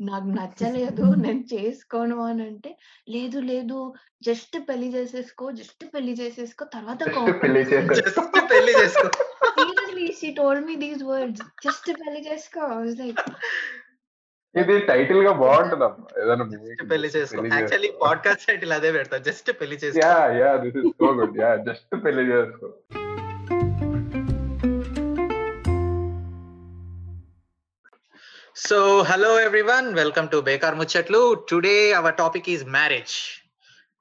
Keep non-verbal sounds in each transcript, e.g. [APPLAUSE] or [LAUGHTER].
నాకు నచ్చలేదు. నేను చేసుకోను అనంటే, లేదు లేదు జస్ట్ పెళ్ళి చేసేసుకో, జస్ట్ పెళ్ళి చేసేసుకో తర్వాత జస్ట్ పెళ్ళి చేసుకో. Seriously she told me these words just పెళ్ళి చేసుకో. లైక్ ఇది టైటిల్గా బాగుంటదమ్మా ఏదైనా పెళ్ళి చేసుకో. యాక్చువల్లీ పాడ్‌కాస్ట్ టైటిల్ అదే పెడతా. జస్ట్ పెళ్ళి చేసుకో. Yeah yeah this is so good yeah just పెళ్ళి చేసుకో So, hello everyone. Welcome to Bekar Muchatlu. Today, our topic is marriage.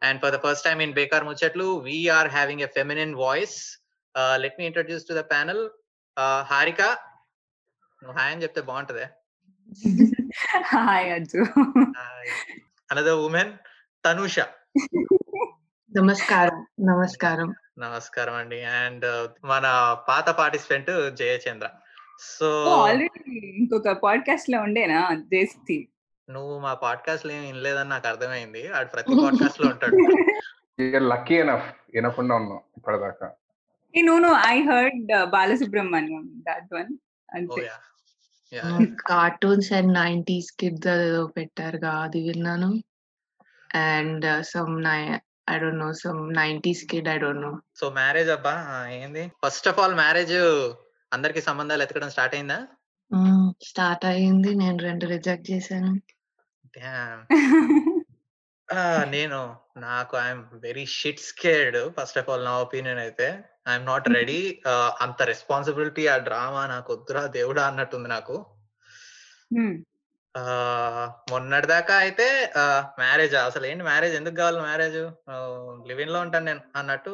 And for the first time in Bekar Muchatlu, we are having a feminine voice. Uh, let me introduce to the panel. Uh, Harika. నువ్వు hi అని చెప్తే బాగుంటదే hi Ajju another women Tanusha నమస్కారం. నమస్కారం. నమస్కారం అండి and మన పాత participant Jayachandra so already ఇంకొక పాడ్కాస్ట్లో ఉండేనా జేసి నువ్వు మా పాడ్కాస్ట్ ఏం వినలేదని నాకు అర్థమైంది. ఆడు ప్రతి [LAUGHS] పాడ్కాస్ట్లో ఉంటాడు లక్కీ ఎనఫ్ వినకుండా ఉన్నాం ఇప్పటిదాకా. No no I heard Balasubrahmanyam that one అంతే. కార్టూన్స్ అండ్ నైన్టీస్ కిడ్స్ అదేదో పెట్టారుగా అది విన్నాను. అండ్ సమ్ నై I don't know some nineties kid I don't know so marriage అబ్బా ఏంది? ఫస్ట్ ఆఫ్ ఆల్ మ్యారేజ్ అందరికి సంబంధాలు ఎతకడం స్టార్ట్ అయిందా? స్టార్ట్ అయ్యింది నేను రెండు రిజెక్ట్ చేశాను. [LAUGHS] నేను నాకు I'm very shit scared. First of all నా ఒపీనియన్ అయితే ఐఎమ్ నాట్ రెడీ. అంత రెస్పాన్సిబిలిటీ ఆ డ్రామా నాకు వద్దురా దేవుడా అన్నట్టుంది నాకు. Hmm. ఆ! మొన్నటి దాకా అయితే మ్యారేజ్? అసలు ఏంటి మ్యారేజ్? ఎందుకు కావాలి మ్యారేజ్? లివింగ్లో ఉంటాను నేను అన్నట్టు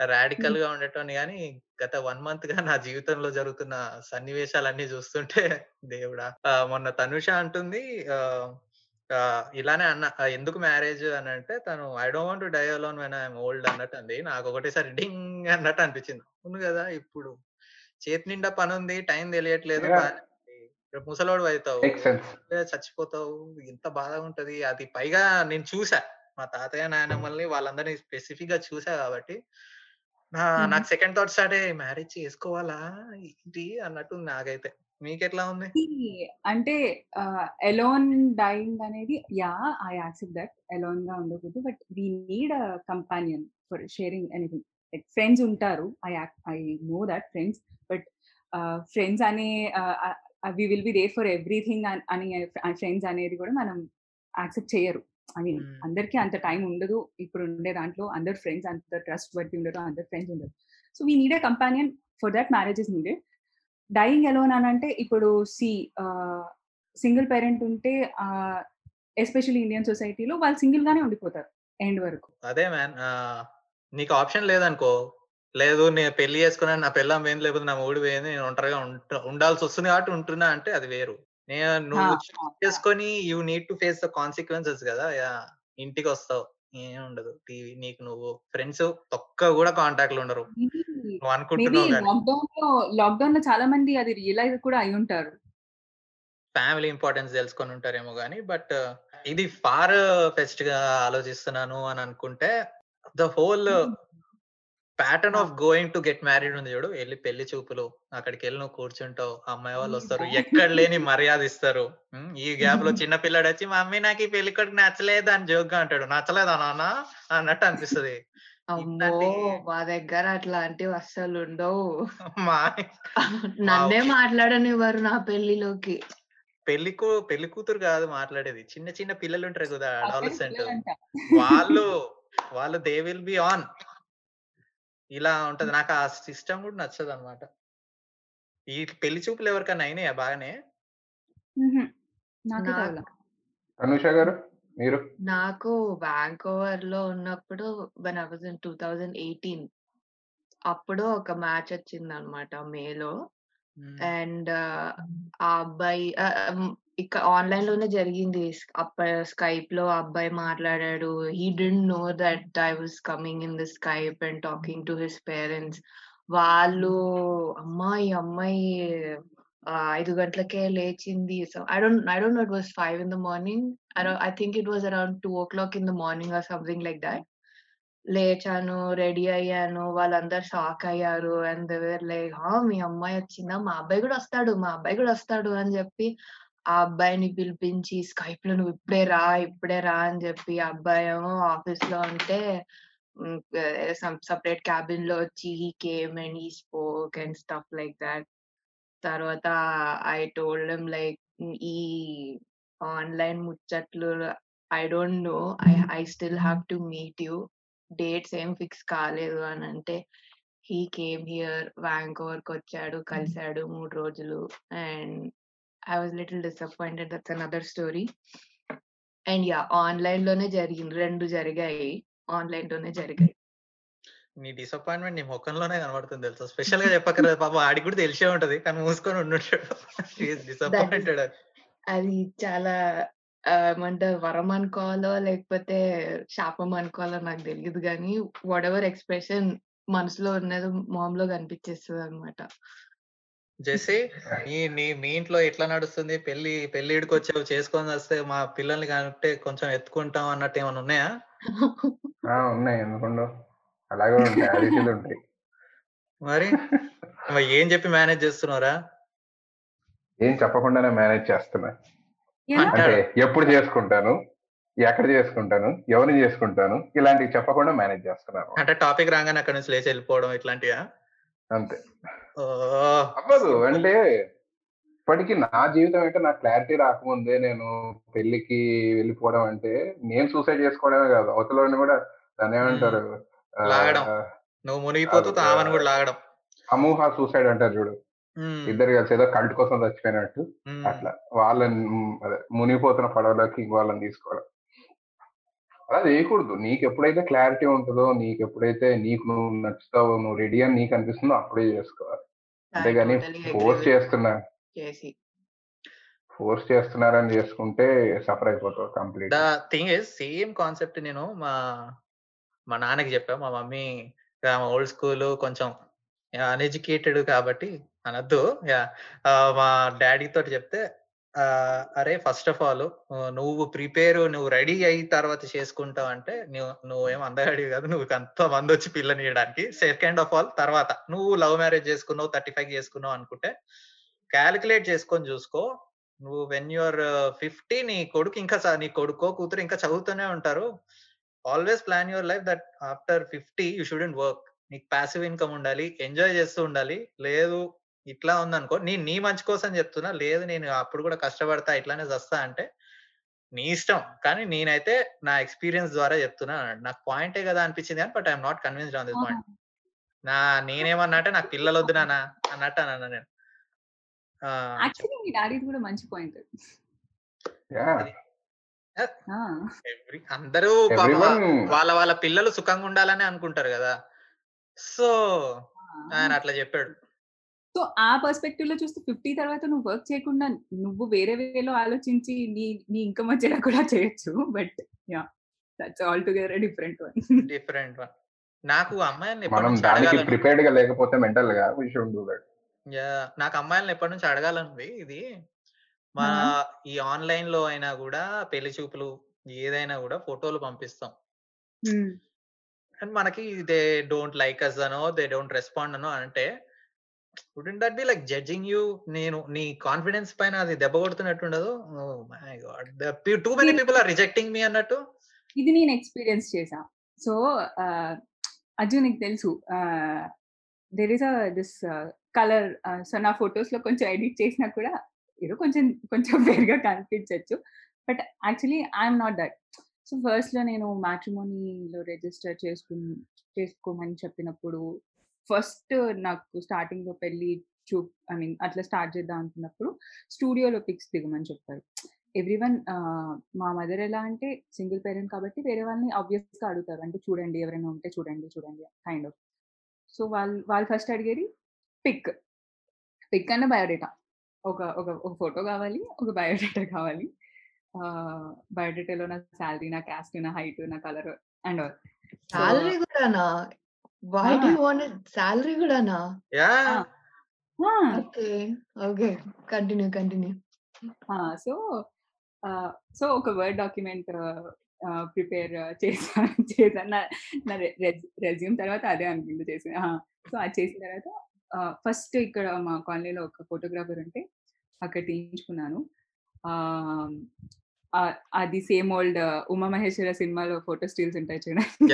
రాడికల్గా ఉండేటోని కానీ గత వన్ మంత్గా నా జీవితంలో జరుగుతున్న సన్నివేశాలన్నీ చూస్తుంటే [LAUGHS] దేవుడా! మొన్న తనుష అంటుంది ఇలానే అన్న ఎందుకు మ్యారేజ్ అని అంటే తను I don't want die alone when I'm old అన్నట్టు అంది. నాకు ఒకటేసారి డింగ్ అన్నట్టు అనిపించింది. అవును కదా ఇప్పుడు చేతి నిండా పని ఉంది టైం తెలియట్లేదు ఉంది. రేపు ముసలోడు అవుతావు చచ్చిపోతావు ఎంత బాధగా ఉంటది అది పైగా నేను చూసా మా తాతయ్య నాయనమ్మల్ని వాళ్ళందరినీ స్పెసిఫిక్గా చూసా కాబట్టి నా-. నాకు సెకండ్ థాట్ స్టార్ట్ మ్యారేజ్ చేసుకోవాలా? ఏంటి? అన్నట్టు నాకైతే. మీకెట్లా ఉంది? అంటే ఎలోన్ డైయింగ్ అనేది యా ఐ యాక్సెప్ట్ దట్. ఎలోన్గా ఉండకూడదు. But we need a companion for sharing anything. Like friends ఉంటారు. I I know that friends. But friends అనే we will be there for everything అని ఫ్రెండ్స్ అనేది కూడా మనం యాక్సెప్ట్ చేయరు. I mean. అందరికీ అంత టైం ఉండదు. ఇప్పుడు ఉండే దాంట్లో అందరు ఫ్రెండ్స్ అంత ట్రస్ట్ బట్టి ఉండరు అందరు ఫ్రెండ్స్ ఉండరు. So we need a companion for that marriage is needed. Dying alone అని అంటే ఇప్పుడు సి సింగిల్ పేరెంట్ ఉంటే ఎస్పెషల్లీ ఇండియన్ సొసైటీలో వాళ్ళు సింగిల్ గానే ఉండిపోతారు ఎండ్ వరకు. అదే మ్యాన్ నీకు ఆప్షన్ లేదనుకో లేదు నేను పెళ్ళి చేసుకున్నాను నా పిల్లం పోయింది లేకపోతే నా మూడు పోయింది నేను ఒంటరిగా ఉంట- ఉండాల్సి వస్తుంది కాబట్టి ఉంటున్నా అంటే అది వేరు. నేను నువ్వు చేసుకొని you need to face the consequences కదా. యా ఇంటికి వస్తావు ఏం ఉండదు. టీవీ నీకు నువ్వు ఫ్రెండ్స్ తొక్క కూడా కాంటాక్ట్లో ఉండరు. నువ్వు అనుకుంటున్నావు లాక్డౌన్లో లాక్డౌన్లో చాలా మంది అది రియలైజ్ కూడా అయి ఉంటారు. ఫ్యామిలీ ఇంపార్టెన్స్ తెలుసుకొని ఉంటారేమో కానీ బట్ ఇది ఫార్ ఫెస్ట్గా ఆలోచిస్తున్నాను అని అనుకుంటే the whole pattern of going to get married ఉంది చూడు. వెళ్ళి పెళ్ళి చూపులు అక్కడికి వెళ్ళి నువ్వు కూర్చుంటావు. అమ్మాయి వాళ్ళు వస్తారు. ఎక్కడ లేని మర్యాద ఇస్తారు. ఈ గ్యాప్లో [LAUGHS] చిన్న పిల్లాడు వచ్చి మా అమ్మ నాకు ఈ పెళ్ళి కొడుకు నచ్చలేదు అని జోక్గా అంటాడు. నచ్చలేదా నాన్న? అన్నట్టు అనిపిస్తుంది. అమ్మో! మా దగ్గర అట్లాంటివి అస్సలు ఉండవు. [LAUGHS] నన్నే మాట్లాడనివ్వరు నా పెళ్ళిలోకి పెళ్ళి పెళ్ళి కూతురు కాదు మాట్లాడేది. చిన్న చిన్న పిల్లలు ఉంటారు కదా అడాలసెంట్. వాళ్ళు [LAUGHS] వాళ్ళు దే విల్ బి ఆన్ ఇలా ఉంటది. నాకు ఆ సిస్టమ్ కూడా నచ్చదు అనమాట ఈ పెళ్ళి చూపులు ఎవరికన్నా అయినాయా బాగానే? అనుష గారు? మీరు? నాకు వ్యాంకోవర్లో ఉన్నప్పుడు one I was in two thousand eighteen అప్పుడు ఒక మ్యాచ్ వచ్చింది అనమాట మేలో. అండ్ ఆ అబ్బాయి ఇక్కడ ఆన్లైన్లోనే జరిగింది. అప్ప స్కైప్లో ఆ అబ్బాయి మాట్లాడాడు he didn't know that I was coming in the Skype and talking to his parents వాళ్ళు అమ్మాయి అమ్మాయి ఐదు గంటలకే లేచింది. So I don't I don't know it was five in the morning I think it was around two o'clock in the morning or something like that లేచాను ready అయ్యాను వాళ్ళందరు shock అయ్యారు అండ్ లైక్ మీ అమ్మాయి వచ్చిందా? మా అబ్బాయి కూడా వస్తాడు మా అబ్బాయి కూడా వస్తాడు అని చెప్పి ఆ అబ్బాయిని పిలిపించి స్కైప్లో నువ్వు ఇప్పుడే రా ఇప్పుడే రా అని చెప్పి ఆ అబ్బాయి ఏమో ఆఫీస్లో ఉంటే సపరేట్ క్యాబిన్లో వచ్చి he came and he spoke and stuff like that తర్వాత ఐ టోల్డ్ లైక్ ఈ ఆన్లైన్ ముచ్చట్లు I don't know I I still have to meet you. Dates ఏం ఫిక్స్ కాలేదు అని అంటే హీ కేమ్ హియర్ వ్యాంకోవర్కి వచ్చాడు కలిశాడు మూడు రోజులు and I was little disappointed that's another story and yeah ఆన్లైన్లోనే జరిగింది. రెండు జరిగాయి. ఆన్లైన్లోనే జరిగాయి. నీ డిసప్పాయింట్మెంట్ నీ ముఖంలోనే కనబడుతుంది తెలుసా? స్పెషల్గా చెప్పక్కర్లేదు. పాప ఆడికి కూడా తెలిసే ఉంటది. కానీ మూసుకొని ఉండుంటాడు. డిసప్పాయింటెడ్ అది చాలా ఆ, ఏమంటారు వరం అనుకోవాలో లేకపోతే శాపం అనుకోవాలో నాకు తెలియదు. కానీ వాట్ ఎవర్ ఎక్స్ప్రెషన్ మనసులో ఉన్నది మొహంలో కనిపించేస్తుంది అనమాట జెస్సీ నీ నీ మీ ఇంట్లో ఎట్లా నడుస్తుంది? పెళ్ళి పెళ్ళిడికి వచ్చావు చేసుకొని వస్తే మా పిల్లల్ని కంటే కొంచెం ఎత్తుకుంటాం అన్నట్టు ఏమైనా ఉన్నాయా? ఆ, ఉన్నాయి. ఎందుకుండవు? అలాగే ఉంటాయి. మరి? ఏం చెప్పి మేనేజ్ చేస్తున్నారా ఏం చెప్పకుండానే మేనేజ్ చేస్తున్నా. అంటే ఎప్పుడు చేసుకుంటాను? ఎక్కడ చేసుకుంటాను? ఎవరిని చేసుకుంటాను? ఇలాంటివి చెప్పకుండా మేనేజ్ చేస్తున్నాను అంటే టాపిక్ రాగానే అక్కడ నుంచి లేచి వెళ్ళిపోవడం ఇట్లాంటివా అంతే. అవ్వదు. అంటే ఇప్పటికీ నా జీవితం ఏంటో నాకు క్లారిటీ రాకముందే నేను పెళ్ళికి వెళ్ళిపోవడం అంటే నేను సూసైడ్ చేసుకోవడమే కాదు. అవతలని కూడా దాన్ని ఏమంటారు? ఆ, లాగడం. నువ్వు మునిగిపోతూ అది, తామని కూడా లాగడం. సమూహ సూసైడ్ అంటారు చూడు. ఇద్దరు కలిసి ఏదో కల్ట్ కోసం చచ్చిపోయినట్టు. అట్లా. వాళ్ళని అదే మునిగిపోతున్న పడవలోకి వాళ్ళని తీసుకోవడం. అలా చేయకూడదు నీకు ఎప్పుడైతే క్లారిటీ ఉంటుందో నీకు ఎప్పుడైతే నీకు నువ్వు నచ్చుతావో నువ్వు రెడీ అని నీకు అనిపిస్తుందో అప్పుడే చేసుకోవాలి. అంతేగాని ఫోర్స్ చేస్తున్నా చేసి. ఫోర్స్ చేస్తున్నారని చేసుకుంటే సఫర్ అయిపోతావు complete the thing is same concept నేను మా మా నాన్నకి చెప్పా. మా మమ్మీ ఓల్డ్ స్కూల్ కొంచెం అన్ఎడ్యుకేటెడ్ కాబట్టి అనద్దు. యా మా డాడీ తోటి చెప్తే అరే ఫస్ట్ ఆఫ్ ఆల్ నువ్వు ప్రిపేర్ నువ్వు రెడీ అయిన తర్వాత చేసుకుంటావు అంటే నువ్వు నువ్వేం అందగాడివి కాదు. నువ్వు అంత మంది వచ్చి పిల్లనియడానికి సెకండ్ ఆఫ్ ఆల్ తర్వాత నువ్వు లవ్ మ్యారేజ్ చేసుకున్నావు థర్టీ ఫైవ్ చేసుకున్నావు అనుకుంటే క్యాలిక్యులేట్ చేసుకొని చూసుకో. నువ్వు వెన్ యువర్ ఫిఫ్టీ నీ కొడుకు ఇంకా నీ కొడుకో కూతురు ఇంకా చదువుతూనే ఉంటారు. Always plan your life that after fifty you shouldn't work. నీకు ప్యాసివ్ ఇన్కమ్ ఉండాలి ఎంజాయ్ చేస్తూ ఉండాలి. లేదు ఇట్లా ఉందనుకో నేను నీ మంచి కోసం చెప్తున్నా లేదు నేను అప్పుడు కూడా కష్టపడతా ఇట్లానే వస్తా అంటే నీ ఇష్టం. కానీ నేనైతే నా ఎక్స్పీరియన్స్ ద్వారా చెప్తున్నా. నాకు పాయింటే కదా అనిపించింది కానీ but I'm not convinced on this point. నా నేనేమన్నా అంటే నాకు పిల్లలు వద్దు నాన్న అన్నట్టు అన్నా నేను. ఆ, యాక్చువల్లీ మీ డాడీది కూడా మంచి పాయింట్. every- అందరూ వాళ్ళ వాళ్ళ పిల్లలు సుఖంగా ఉండాలని అనుకుంటారు కదా. సో ఆయన అట్లా చెప్పాడు. సో ఆ పర్స్పెక్టివ్లో చూస్తే ఫిఫ్టీ తర్వాత నువ్వు వర్క్ చేయకుండా నువ్వు వేరే వేలో ఆలోచించి నీ నీ ఇన్కమ్ వచ్చేలా కూడా చేయొచ్చు. But yeah that's all together different one. Different one. నాకు అమ్మాయిల్ని ఎప్పటి మనం నుంచి దానికి ప్రిపేర్డ్గా లేకపోతే మెంటల్గా we should do that Yeah, నాకు అమ్మాయిలను ఎప్పటి నుంచి అడగాలనుంది ఇది. మా ఈ ఆన్లైన్లో అయినా కూడా పెళ్ళి చూపులు ఏదైనా కూడా ఫోటోలు పంపిస్తాం. అండ్ మనకి దే డోంట్ లైక్ అస్ అనో దే డోంట్ రెస్పాండ్ అనో అంటే wouldn't that be like judging you నేను నీ కాన్ఫిడెన్స్ పైన అది దెబ్బ కొడుతున్నట్టు ఉండదు too many people are rejecting me అన్నట్టు? ఇది నేను ఎక్స్పీరియన్స్ చేసా సో అర్జున్ నీకు తెలుసు there is this colour so నా ఫొటోస్లో కొంచెం ఎడిట్ చేసినా కూడా ఏదో కొంచెం కొంచెం [LAUGHS] వేరుగా కనిపించవచ్చు but actually I'm not that so ఫస్ట్లో నేను మ్యాట్రిమోనీలో రిజిస్టర్ చేసుకు చేసుకోమని చెప్పినప్పుడు ఫస్ట్ నాకు స్టార్టింగ్లో పెళ్ళి చూ ఐ మీన్ అట్లా స్టార్ట్ చేద్దాం అనుకున్నప్పుడు స్టూడియోలో పిక్స్ దిగమని చెప్పారు. ఎవ్రీ వన్ మా మదర్ ఎలా అంటే సింగిల్ పేరెంట్ కాబట్టి వేరే వాళ్ళని ఆబ్వియస్గా అడుగుతారు. అంటే చూడండి ఎవరైనా ఉంటే చూడండి చూడండి కైండ్ ఆఫ్. సో వాళ్ళు వాళ్ళు ఫస్ట్ అడిగేది పిక్. పిక్ అన్న బయోడేటా. ఒక ఒక ఒక ఫోటో కావాలి ఒక బయోడేటా కావాలి. బయోడేటాలో నా శాలరీ నా క్యాస్ట్ నా హైట్ నా కలర్ అండ్ ఆల్. శాలరీ కూడానా? వై. డు వాంట్ శాలరీ కూడానా? Yeah. Okay. Okay. Continue continue. So so ఒక వర్డ్ డాక్యుమెంట్ ప్రిపేర్ చేశాను చేశాను నా నా రెజ్యూమ్ తర్వాత అదే అనుకుంటూ చేసిన సో అది చేసిన తర్వాత ఫస్ట్ ఇక్కడ మా కాలనీలో ఒక ఫోటోగ్రాఫర్ ఉంటే అక్కడ తీయించుకున్నాను. అది సేమ్ ఓల్డ్ ఉమా మహేశ్వర సినిమాలో ఫోటో స్టిల్స్ ఉంటాయి చూడండి.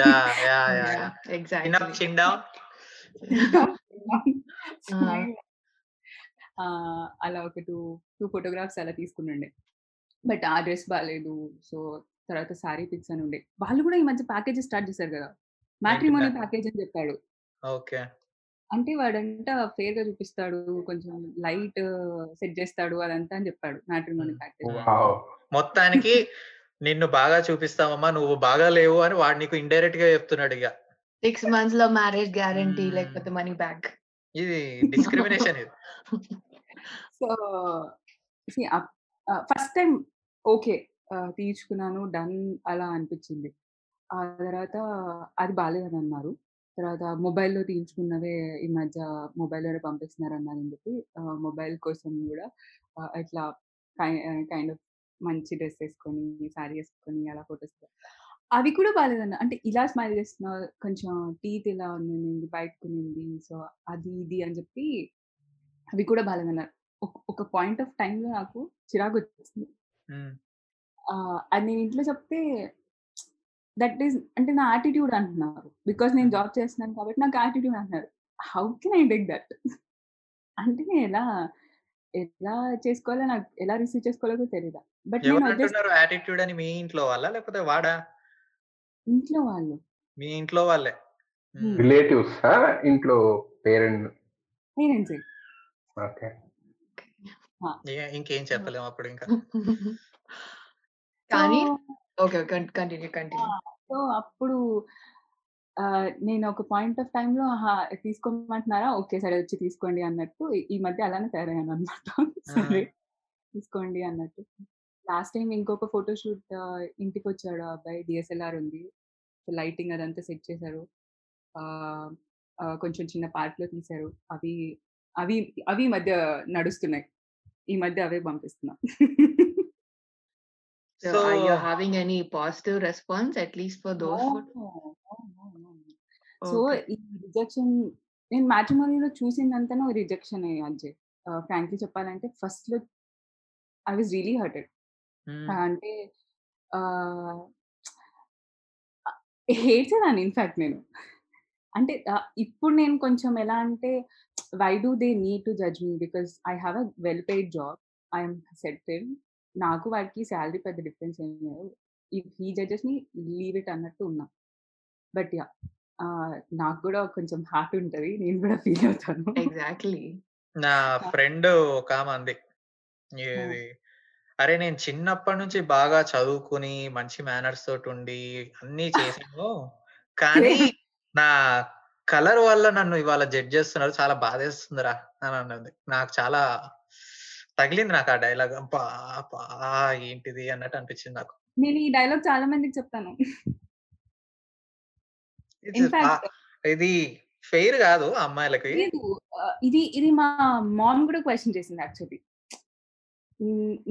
అలా ఒక టూ టూ ఫోటోగ్రాఫ్స్ అలా తీసుకున్నాండే బట్ ఆ డ్రెస్ బాగాలేదు సో తర్వాత సారీ పిక్స్ అని ఉండే వాళ్ళు కూడా ఈ మధ్య ప్యాకేజెస్ స్టార్ట్ చేశారు కదా? మ్యాట్రిమోనీ? ప్యాకేజ్ అని చెప్పాడు. ఓకే. అంటే వాడంట ఫేర్గా చూపిస్తాడు కొంచెం లైట్ సెట్ చేస్తాడు అదంతా అని చెప్పాడు. మ్యాట్రిమోనీ. Package wow. మొత్తానికి [LAUGHS] నిన్ను బాగా చూపిస్తామమ్మా నువ్వు బాగా లేవు అని వాడు నీకు ఇండైరెక్ట్గా చెప్తున్నాడు ఇక సిక్స్ మంత్స్లో మ్యారేజ్ గ్యారంటీ. లేకపోతే మనీ బ్యాక్. ఇది డిస్క్రిమినేషన్ ఇది. [LAUGHS] సో ఫస్ట్ టైం ఓకే తీర్చుకున్నాను డన్ అలా అనిపించింది. ఆ తర్వాత అది బాగాలేదని అన్నారు తర్వాత మొబైల్లో తీయించుకున్నవే ఈ మధ్య మొబైల్లోనే పంపిస్తున్నారు అన్నారని చెప్పి మొబైల్ కోసం కూడా ఇట్లా కైండ్ ఆఫ్ మంచి డ్రెస్ వేసుకొని సారీ వేసుకొని అలా ఫొటోస్ అవి కూడా బాగాలేదన్న అంటే ఇలా స్మైల్ చేస్తున్నా కొంచెం టీత్ ఇలా ఉంది బయటకు ఉంది సో అది ఇది అని చెప్పి అవి కూడా బాగాలేదన్నారు ఒక- పాయింట్ ఆఫ్ టైంలో నాకు చిరాకు వచ్చింది. అది నేను ఇంట్లో చెప్తే దట్ ఈస్ అంటే నా యాటిట్యూడ్ అంటున్నారు. బికాస్ నేను. జాబ్ చేస్తున్నాను కాబట్టి నాకు యాటిట్యూడ్ అంటున్నారు. How can I take that? అంటే నేను ఎలా ఎలా చేసుకోవాలో నాకు ఎలా రిసీవ్ చేసుకోవాలో తెలియదా బట్ యాటిట్యూడ్ అని మీ ఇంట్లో వాళ్ళ? లేకపోతే వాడా? ఇంట్లో వాళ్ళు. మీ ఇంట్లో వాళ్ళే. రిలేటివ్స్ ఇంట్లో పేరెంట్ పేరెంట్స్. ఓకే. ఇక- ఇంకేం చెప్పలేము అప్పుడు ఇంకా. [LAUGHS] కానీ ఓకే. Continue continue. సో అప్పుడు నేను ఒక పాయింట్ ఆఫ్ టైంలో తీసుకోమంటున్నారా? ఓకే సరే వచ్చి తీసుకోండి అన్నట్టు. ఈ- మధ్య అలానే తయారయ్యాను అనమాట సరే తీసుకోండి అన్నట్టు. లాస్ట్ టైం ఇంకొక ఫోటోషూట్ ఇంటికి వచ్చాడు అబ్బాయి. డిఎస్ఎల్ఆర్ ఉంది. లైటింగ్ అదంతా సెట్ చేశారు. కొంచెం చిన్న పార్క్లో తీశారు. అవి అవి అవి మధ్య నడుస్తున్నాయి. ఈ మధ్య అవే పంపిస్తున్నా. So, So- are you having any positive response at least for those? photos? So Okay. ఈ రిజెక్షన్ నేను మ్యాట్రిమోనీలో చూసిందంతా రిజెక్షన్ అజయ్ ఫ్రాంక్లీ చెప్పాలంటే ఫస్ట్లో ఐ వాజ్ రియలీ హర్టెడ్ అంటే హేట్సేదాన్ని ఇన్ఫాక్ట్ నేను అంటే ఇప్పుడు నేను కొంచెం ఎలా అంటే why do they need to judge me because I have a well paid job I'm settle నాకు వాడికి శాలరీ పెద్ద డిఫరెన్స్ ఏం లేదు. ఇఫ్ హీ జడ్జెస్ని లీవ్ ఇట్ అన్నట్టు ఉన్నా. బట్ యా నాకు కూడా కొంచెం హార్ట్ ఉంటది. నేను కూడా ఫీల్ అవుతాను. Exactly. నా ఫ్రెండ్ ఒక ఆమె అంది. ఇది అరే నేను చిన్నప్పటి నుంచి బాగా చదువుకుని మంచి మేనర్స్ తోటి ఉండి అన్ని చేసాను కానీ [LAUGHS] నా కలర్ వల్ల నన్ను ఇవాళ జడ్జ్ చేస్తున్నారు. చాలా బాధేస్తుందిరా అని అన్నది. నాకు చాలా తగిలింది నాకు ఆ డైలాగ్. ఏంటిది అన్నట్టు అనిపించింది నాకు. నేను ఈ డైలాగ్ చాలా మందికి చెప్తాను. ఇది ఫెయిర్ కాదు అమ్మాయిలకి. ఇది ఇది మా మామ్ కూడా క్వశ్చన్ చేసింది యాక్చువల్లీ.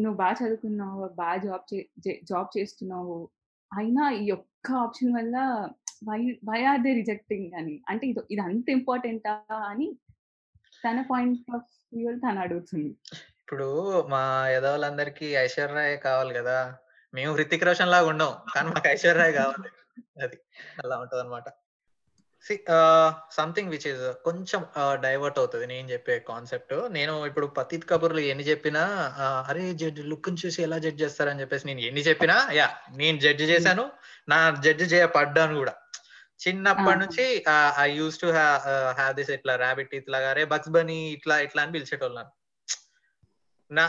నువ్వు బాగా చదువుకున్నావు బాగా జాబ్ జాబ్ చేస్తున్నావు అయినా ఈ ఒక్క ఆప్షన్ వల్ల why why are they rejecting అని. అంటే ఇది ఇది అంత ఇంపార్టెంటా అని తన పాయింట్ ఆఫ్ వ్యూ తను అడుగుతుంది. ఇప్పుడు మా యదవులందరికీ ఐశ్వర్య రాయ్ కావాలి కదా. మేము హృతిక్ రోషన్ లాగా ఉండం. కానీ మాకు ఐశ్వర్య రాయ్ కావాలి. అది. అలా ఉంటది అనమాట సంథింగ్ విచ్ ఇస్ కొంచెం డైవర్ట్ అవుతుంది. నేను చెప్పే కాన్సెప్ట్ నేను ఇప్పుడు పతిత్ కబుర్లు ఎన్ని చెప్పినా అరే జడ్జ్ లుక్ చూసి ఎలా జడ్జ్ చేస్తారని చెప్పేసి నేను ఎన్ని చెప్పినా యా నేను జడ్జ్ చేశాను. నా జడ్జ్ చేయబడ్డాను కూడా. చిన్నప్పటి. నుంచి I use to have this ఇట్లా ర్యాబిట్ ఇట్లా అరే బక్స్ బనీ ఇట్లా ఇట్లా అని పిలిచేటోళ్ళను. నా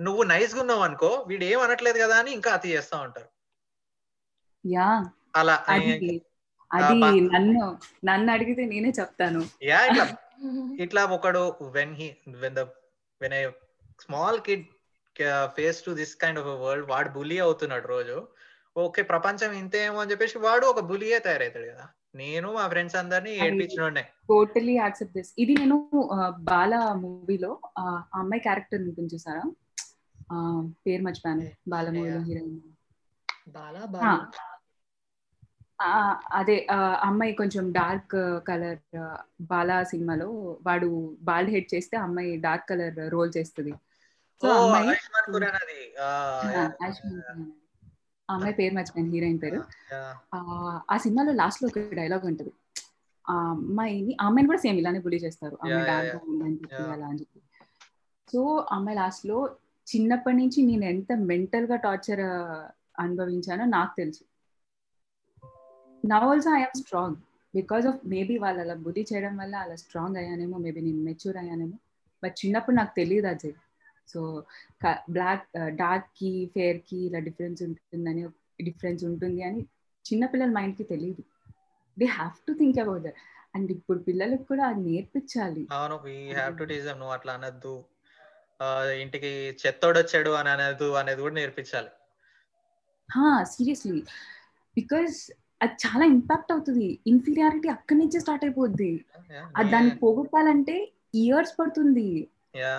నువ్వు నైస్గా ఉన్నావు అనుకో వీడు ఏం అనట్లేదు కదా అని ఇంకా అతి చేస్తా ఉంటారు. యా. అలా అది నన్ను నన్ను అడిగితే నేనే చెప్తాను. యా ఇట్లా [LAUGHS] ఇట్లా ఒకడు when he when the when a small kid face to this kind of world వాడు బులీ అవుతున్నాడు రోజు. ఓకే ప్రపంచం ఇంతేమో అని చెప్పేసి వాడు ఒక బులియే తయారవుతాడు కదా. నేను మా ఫ్రెండ్స్ అందరినీ అది- ఏడ్పించిన టోటలీ యాక్సెప్ట్ దిస్ ఇది నేను బాల మూవీలో ఆ అమ్మాయి క్యారెక్టర్ ఉంటుంది చూసారా? ఆ, పేరు మర్చిపోయాను. బాల మూవీలో. హీరోయిన్. బాలా అదే అమ్మాయి కొంచెం డార్క్ కలర్ బాలా సినిమాలో వాడు బాల్డ్ హెడ్ చేస్తే అమ్మాయి డార్క్ కలర్ రోల్ చేస్తుంది. సో అమ్మాయి అమ్మాయి పేరు మర్చిపోయింది హీరోయిన్ పేరు. ఆ, సినిమాలో లాస్ట్లో ఒక డైలాగ్ ఉంటది. ఆ అమ్మాయిని అమ్మాయిని కూడా సేమ్ ఇలానే బులి చేస్తారు. అమ్మాయి Yeah, yeah, డాన్స్ yeah. ఉందని చెప్పి Yeah. అలా అని చెప్పి. సో అమ్మాయి లాస్ట్లో చిన్నప్పటి నుంచి నేను ఎంత మెంటల్గా టార్చర్ అనుభవించానో నాకు తెలుసు. Now also I'm strong because of maybe వాళ్ళు అలా బుద్ధి చేయడం వల్ల అలా స్ట్రాంగ్ అయ్యానేమో మేబీ నేను మెచ్యూర్ అయ్యానేమో. బట్ చిన్నప్పుడు నాకు తెలియదు అజయ్. సో బ్లాక్ డార్క్కి ఫేర్కి ఇలా డిఫరెన్స్ ఉంటుందని డిఫరెన్స్ ఉంటుంది అని చిన్నపిల్లల మైండ్కి తెలియదు they have to think about that and ఇప్పుడు పిల్లలకు కూడా అది నేర్పించాలి. అవును వీ హ్యావ్ టు టీజ్ నువ్వు అట్లా అనద్దు. ఇంటికి చెత్తోడు వచ్చాడు అని అనద్దు అనేది కూడా నేర్పించాలి. సీరియస్లీ బికాస్ అది చాలా ఇంపాక్ట్ అవుతుంది. ఇన్ఫీరియారిటీ అక్కడి నుంచే స్టార్ట్ అయిపోద్ది. అది దాన్ని పోగొట్టాలంటే ఇయర్స్ పడుతుంది. యా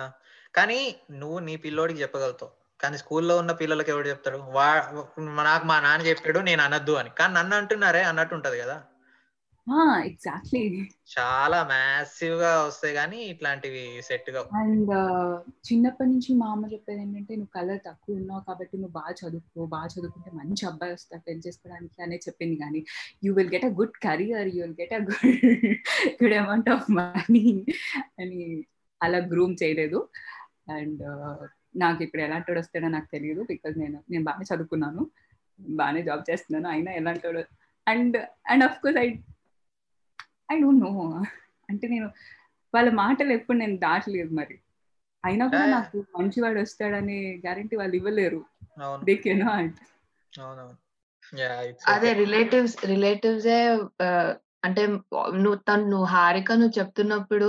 కానీ నువ్వు నీ పిల్లోడికి చెప్పగలుగుతావు. కానీ స్కూల్లో ఉన్న పిల్లలకి ఎవడు చెప్తాడు? వా నాకు మా నాన్న చెప్పాడు నేను అనద్దు అని. కానీ నన్ను అంటున్నారే అన్నట్టు ఉంటది కదా. ఎగ్జాక్ట్లీ. చాలా మ్యాసివ్గా వస్తాయి కానీ ఇట్లాంటివి సెట్గా అండ్ చిన్నప్పటి నుంచి మా అమ్మ చెప్పేది ఏంటంటే నువ్వు కలర్ తక్కువ ఉన్నావు కాబట్టి నువ్వు బాగా చదువుకో బాగా చదువుకుంటే మంచి అబ్బాయి వస్తాడు పెళ్ళి చేసుకోవడానికి అనే చెప్పింది కానీ you will get a good career you will get a good good amount of money అని అలా గ్రూమ్ చేయలేదు. అండ్ నాకు ఇప్పుడు ఎలాంటి వాడు వస్తాడో నాకు తెలియదు బికాజ్ నేను నేను బాగా చదువుకున్నాను. బాగానే జాబ్ చేస్తున్నాను. అయినా ఎలాంటి వాడు and and of course I I don't know అంటే నేను వాళ్ళ మాటలు ఎప్పుడు నేను దాటలేదు మరి. అయినా కూడా Yeah. నాకు మంచివాడు వస్తాడనే గ్యారంటీ వాళ్ళు ఇవ్వలేరు. దే కెనాట్ అదే రిలేటివ్స్ రిలేటివ్స్ అంటే నువ్వు తను నువ్వు హారిక నువ్వు చెప్తున్నప్పుడు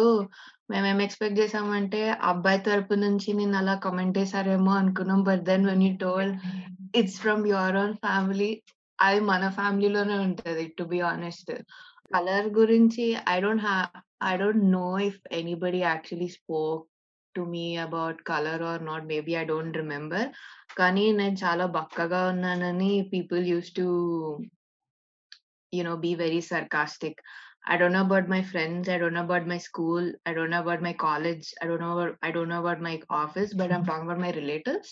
మేమేం ఎక్స్పెక్ట్ చేసామంటే అబ్బాయి తరపు నుంచి నేను అలా కమెంట్ చేశారేమో అనుకున్నాం but then when you told it's from your own family అది మన ఫ్యామిలీలోనే ఉంటది టు బి ఆనెస్ట్ కలర్ గురించి I don't have I don't know if anybody actually spoke to me about colour or not maybe I don't remember కానీ నేను చాలా బక్కగా ఉన్నానని people use to you know be very sarcastic i don't know about my friends i don't know about my school i don't know about my college i don't know about, i don't know about my office but i'm talking about my relatives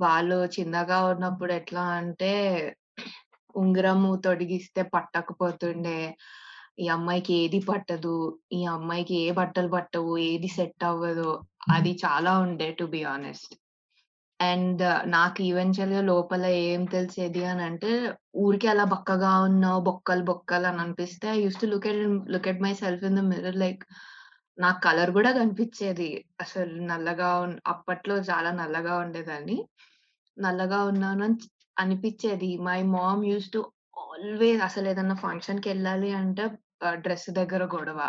వాళ్ళు చిన్నగా ఉన్నప్పుడు ఎట్లా అంటే ఉంగరము తొడిగిస్తే పట్టకపోతుండే ఈ అమ్మాయికి ఏది పట్టదు ఈ అమ్మాయికి ఏ బట్టలు పట్టవు ఏది సెట్ అవ్వదు అది చాలా ఉండే టు బి ఆనెస్ట్ అండ్ నాకు ఈవెన్చువల్గా లోపల ఏం తెలిసేది అని అంటే ఊరికి అలా బక్కగా ఉన్నావు బొక్కలు బొక్కలు అని అనిపిస్తే I use to look at look at my self in the mirror. Like నాకు కలర్ కూడా కనిపించేది. అసలు నల్లగా అప్పట్లో చాలా నల్లగా ఉండేదాన్ని. నల్లగా ఉన్నాను అని అనిపించేది. My mom use to always అసలు ఏదన్నా ఫంక్షన్కి వెళ్ళాలి అంటే డ్రెస్ దగ్గర గొడవ.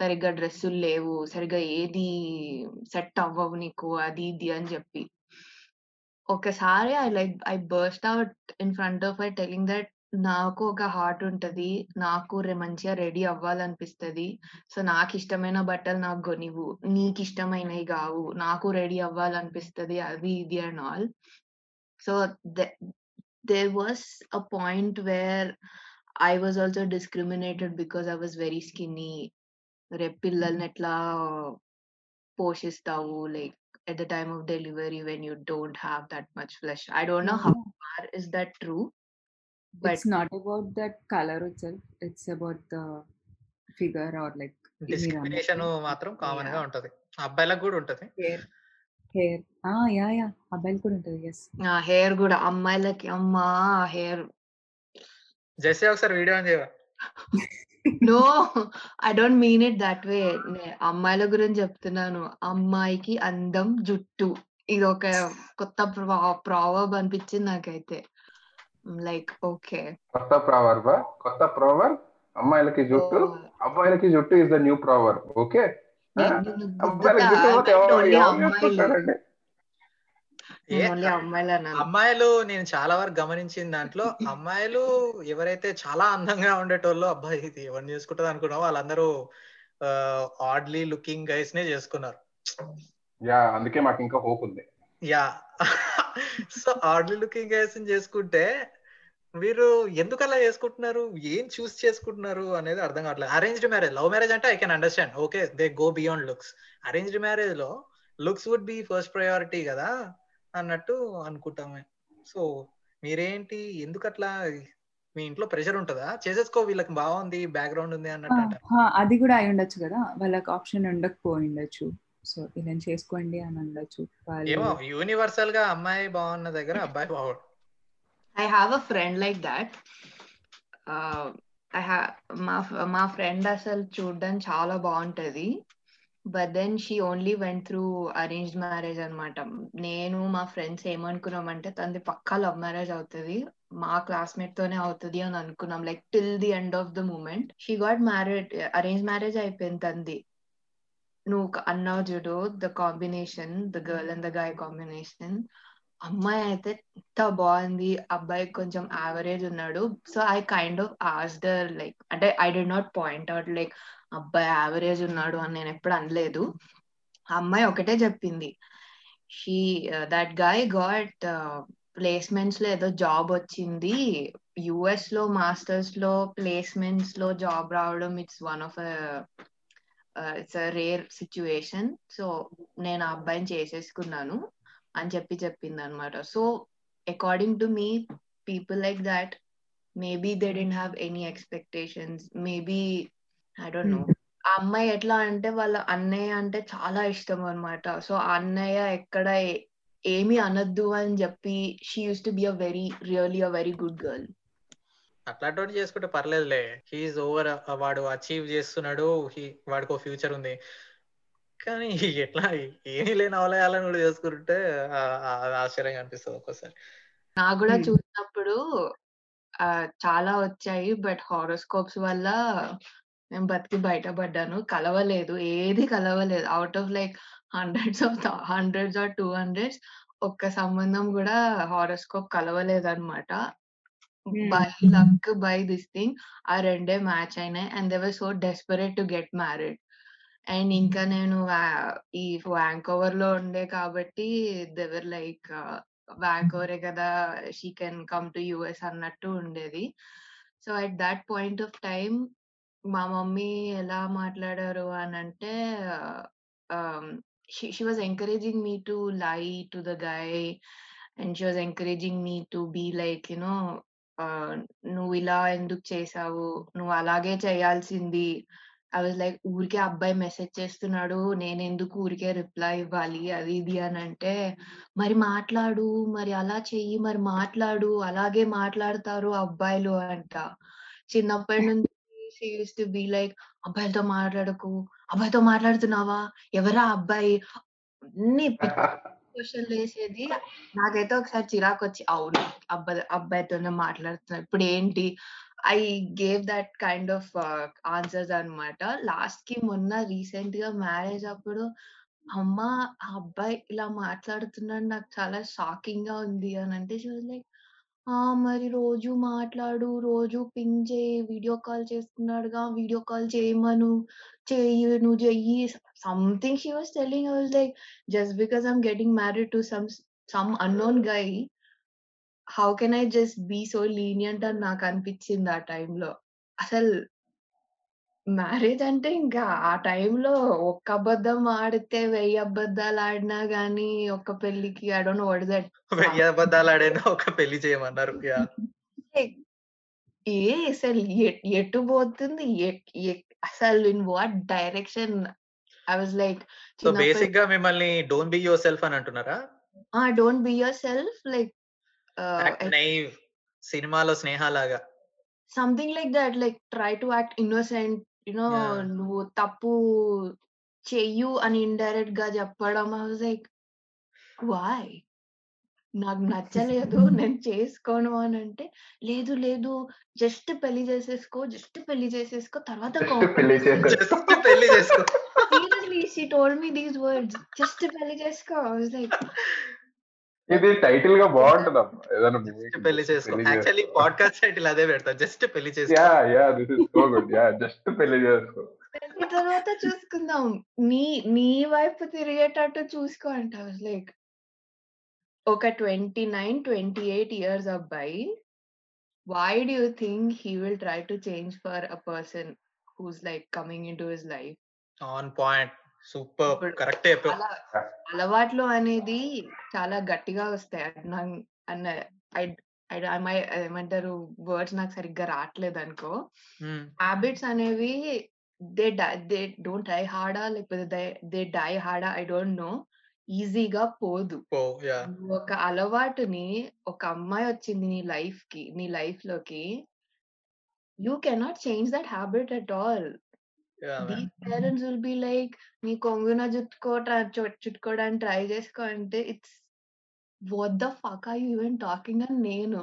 సరిగ్గా డ్రెస్సులు లేవు సరిగ్గా ఏది సెట్ అవ్వవు నీకు అది ఇది అని చెప్పి. ఒకసారి I like I burst out in front of I telling that నాకు ఒక హార్ట్ ఉంటది. నాకు రే మంచిగా రెడీ అవ్వాలనిపిస్తుంది. సో నాకు ఇష్టమైన బట్టలు నాకు కొనివు నీకు ఇష్టమైనవి కావు నాకు రెడీ అవ్వాలనిపిస్తుంది అది ఇది and all. So they was a point where I was also discriminated because I was very skinny రేపు పిల్లల్ని ఎట్లా పోషిస్తావు? Like at the time of delivery when you don't have that much flesh. I don't know how far is that true. But it's not about that colour self it's about the figure or like discrimination మాత్రం కామన్గా Yeah. ఉంటది. అబ్బాయిలకు కూడా ఉంటది. Hair hair yeah yeah. అబ్బాయిలు కూడా ఉంటుంది yes hair కూడా. అమ్మాయిలకి అమ్మా హెయిర్ జెస్సీ ఒకసారి వీడియో చేయవా? [LAUGHS] No I don't mean it that way అమ్మాయిల గురించి చెప్తున్నాను. అమ్మాయికి అందం జుట్టు. ఇది ఒక కొత్త ప్రావర్బ్ అనిపించింది నాకైతే. లైక్ ఓకే కొత్త ప్రావర్బ్ కొత్త ప్రావర్ అమ్మాయిలకి జుట్టు? అబ్బాయిలకి జుట్టు is the new proverb okay అబ్బాయిలకి జుట్టు పోతే ఎవరు- ఎవరు చేసుకుంటారండి? ఏ ఓన్లీ అమ్మాయిలు నేను చాలా వరకు గమనించిన దాంట్లో [LAUGHS] అమ్మాయిలు ఎవరైతే చాలా అందంగా ఉండేటోళ్ళు అబ్బాయి ఇది ఎవరిని చేసుకుంటుంది అనుకున్నావో వాళ్ళందరూ ఆడ్లీ లుకింగ్ గైస్ నే చేసుకున్నారు. యా అందుకే మాకు ఇంకా హోప్ ఉంది. Yeah. So oddly looking guys చేసుకుంటే మీరు ఎందుకు అలా చేసుకుంటున్నారు? ఏం చూస్ చేసుకుంటున్నారు అనేది అర్థం కావట్లేదు. అరేంజ్డ్ మ్యారేజ్ లవ్ మ్యారేజ్ అంటే I can understand okay they go beyond looks arranged మ్యారేజ్లో looks would be first priority కదా. అన్నట్టు అనుకుంటామే. సో మీరేంటి? ఎందుకు అట్లా మీ ఇంట్లో ప్రెషర్ ఉంటుందా? చేసేసుకో వీళ్ళకి బాగుంది బ్యాక్గ్రౌండ్ ఉంది అన్నట్టు అది కూడా అయి ఉండొచ్చు కదా. వాళ్ళకి ఆప్షన్ ఉండకపోయి ఉండొచ్చు. సో ఇలా చేసుకోండి అని ఉండొచ్చు ఏమో యూనివర్సల్గా అమ్మాయి బాగున్న దగ్గర అబ్బాయి బాగుండు. I have a friend like that. Uh, I have మా మా ఫ్రెండ్ అసలు చూడడం చాలా బాగుంటది. But then she only went through arrange marriage అనమాట నేను మా ఫ్రెండ్స్ ఏమనుకున్నామంటే తనది పక్కా లవ్ మ్యారేజ్ అవుతుంది. మా క్లాస్మేట్ తోనే అవుతుంది అని అనుకున్నాం. Like till the end of the moment she got marriage arrange marriage అయిపోయింది తంది. నువ్వు అన్నా అన్నావు చూడు the combination the girl and the guy combination అమ్మాయి అయితే ఎంత బాగుంది. అబ్బాయి కొంచెం యావరేజ్ ఉన్నాడు. So I kind of asked her like అంటే I did not point out like అబ్బాయి యావరేజ్ ఉన్నాడు అని నేను ఎప్పుడు అనలేదు. ఆ అమ్మాయి ఒకటే చెప్పింది. షీ దట్ గాయ్ గాట్ ప్లేస్మెంట్స్లో ఏదో జాబ్ వచ్చింది. యుఎస్లో మాస్టర్స్లో ప్లేస్మెంట్స్లో జాబ్ రావడం it's one of it's a rare situation so నేను ఆ అబ్బాయిని చేసేసుకున్నాను అని చెప్పి చెప్పింది అనమాట so according to me people like that maybe they didn't have any expectations maybe I don't know ఆ అమ్మాయి ఎట్లా అంటే వాళ్ళ అన్నయ్య అంటే చాలా ఇష్టం అనమాట సో ఆ అన్నయ్య ఎక్కడ ఏమీ అనద్దు అని చెప్పి she use to be a very really a very good girl అట్లాంటి చేసుకుంటే పర్లేదులే. హీఈస్ ఓవర్ వాడు అచీవ్ చేస్తున్నాడు వాడికి ఫ్యూచర్ ఉంది. కానీ ఎట్లా ఏమీ లేని అవలయాలను కూడా చేసుకుంటే ఆశ్చర్యంగా అనిపిస్తుంది ఒక్కోసారి. నాకు కూడా. చూసినప్పుడు చాలా వచ్చాయి బట్ హారోస్కోప్స్ వల్ల నేను బతికి బయటపడ్డాను. కలవలేదు. ఏది కలవలేదు. Out of like hundreds of hundreds or two hundreds ఒక్క సంబంధం కూడా హారోస్కోప్ కలవలేదు అనమాట. By luck by this thing ఆ రెండే మ్యాచ్ అయినాయి. And they were so desperate to get married and ఇంకా నేను ఈ వ్యాంకోవర్లో ఉండే కాబట్టి దెవర్ లైక్ వ్యాంకోవరే కదా she can come to US అన్నట్టు ఉండేది. So at that point of time మా మమ్మీ ఎలా మాట్లాడారు అని అంటే she was encouraging me to lie to the guy and she was encouraging me to be like you know నువ్వు ఇలా ఎందుకు చేసావు నువ్వు అలాగే చేయాల్సింది. ఐ వాజ్ లైక్ ఊరికే అబ్బాయి మెసేజ్ చేస్తున్నాడు. నేను ఎందుకు ఊరికే రిప్లై ఇవ్వాలి? అది ఇది అని అంటే మరి మాట్లాడు మరి అలా చెయ్యి మరి మాట్లాడు. అలాగే మాట్లాడతారు అబ్బాయిలు అంట. చిన్నప్పటి [LAUGHS] నుంచి she use to be like అబ్బాయిలతో మాట్లాడకు అబ్బాయితో మాట్లాడుతున్నావా? ఎవరా అబ్బాయి? అన్ని [LAUGHS] క్వశ్చన్లు వేసేది. నాకైతే ఒకసారి చిరాకు వచ్చి అవును అబ్బాయి అబ్బాయితోనే మాట్లాడుతున్నా ఇప్పుడు ఏంటి? I gave that kind of answers అన్నమాట. లాస్ట్కి మొన్న రీసెంట్గా మ్యారేజ్ అప్పుడు అమ్మ ఆ అబ్బాయి ఇలా మాట్లాడుతున్నాడు నాకు చాలా షాకింగ్గా ఉంది అని అంటే లైక్ ఆ! మరి రోజు మాట్లాడు రోజు పింగ్ చేయి వీడియో కాల్ చేస్తున్నాడుగా వీడియో కాల్ చేయమను చెయ్యి నువ్వు చెయ్యి something she was telling I like just because I'm getting married to some some unknown guy how can I just be so lenient అని నాకు అనిపించింది ఆ టైంలో. అసలు మ్యారేజ్ అంటే ఇంకా ఆ టైంలో ఒక్క అబద్ధం ఆడితే వెయ్యి అబద్ధాలు ఆడినా గానీ ఒక్క పెళ్ళికి I don't know what that వెయ్యి అబద్ధాలు ఆడైనా ఒక పెళ్ళి చేయమన్నారు యా ఏ అసలు ఎ- ఎటు పోతుంది? ఎ- ఎ- అసలు in what direction? I was like so బేసిక్గా మిమ్మల్ని డోంట్ బి యువర్ సెల్ఫ్ అని అంటున్నారా? Don't be your self like act naive సినిమాలో స్నేహలాగా. Something like that like try to act innocent you know Yeah. నువ్వు తప్పు చెయ్యు అని ఇండైరెక్ట్గా చెప్పడం ఐ వాజ్ లైక్ వాయ్ నాకు నచ్చలేదు [LAUGHS] నేను చేసుకోను అని అంటే లేదు లేదు జస్ట్ పెళ్ళి చేసేసుకో జస్ట్ పెళ్ళి చేసేసుకో తర్వాత Just పెళ్ళి చేసేసుకో. జస్ట్ పెళ్ళి చేసుకో seriously she told me these words just పెళ్ళి చేసుకో లైక్ ఇది టైటిల్గా బాగుంటది అమ్మా [LAUGHS] ఏదైనా జస్ట్ పెళ్ళి చేసుకో. యాక్చువల్లీ పాడ్కాస్ట్ టైటిల్ అదే పెడతా. జస్ట్ పెళ్ళి చేసుకో. Yeah yeah this is so good yeah just పెళ్ళి చేసుకో. పెళ్ళి తర్వాత చూసుకుందాం. నీ నీ వైపు తిరిగేటట్టు చూసుకో అంట లైక్ ఒక twenty nine twenty eight years అబ్బాయి why do you think he will try to change for a person who's like coming in to his life on point super correct అలవాట్లు అనేది చాలా గట్టిగా వస్తాయి. అన్న ఐ ఐ- అమ్మాయి ఏమంటారు వర్డ్స్ నాకు సరిగ్గా రావట్లేదు అనుకో హ్యాబిట్స్ అనేవి దే దే డోంట్ ట్రై హార్డా లేకపోతే దే దే డై హార్డా ఐ డోంట్ నో. ఈజీగా పోదు. ఒక అలవాటుని ఒక అమ్మాయి వచ్చింది నీ లైఫ్కి నీ లైఫ్లోకి you cannot change that habit at all. Parents will be like నీ కొంగున చుట్టుకో చుట్టుకోవడానికి ట్రై చేసుకో అంటే it's what the fuck are you even talking అని నేను.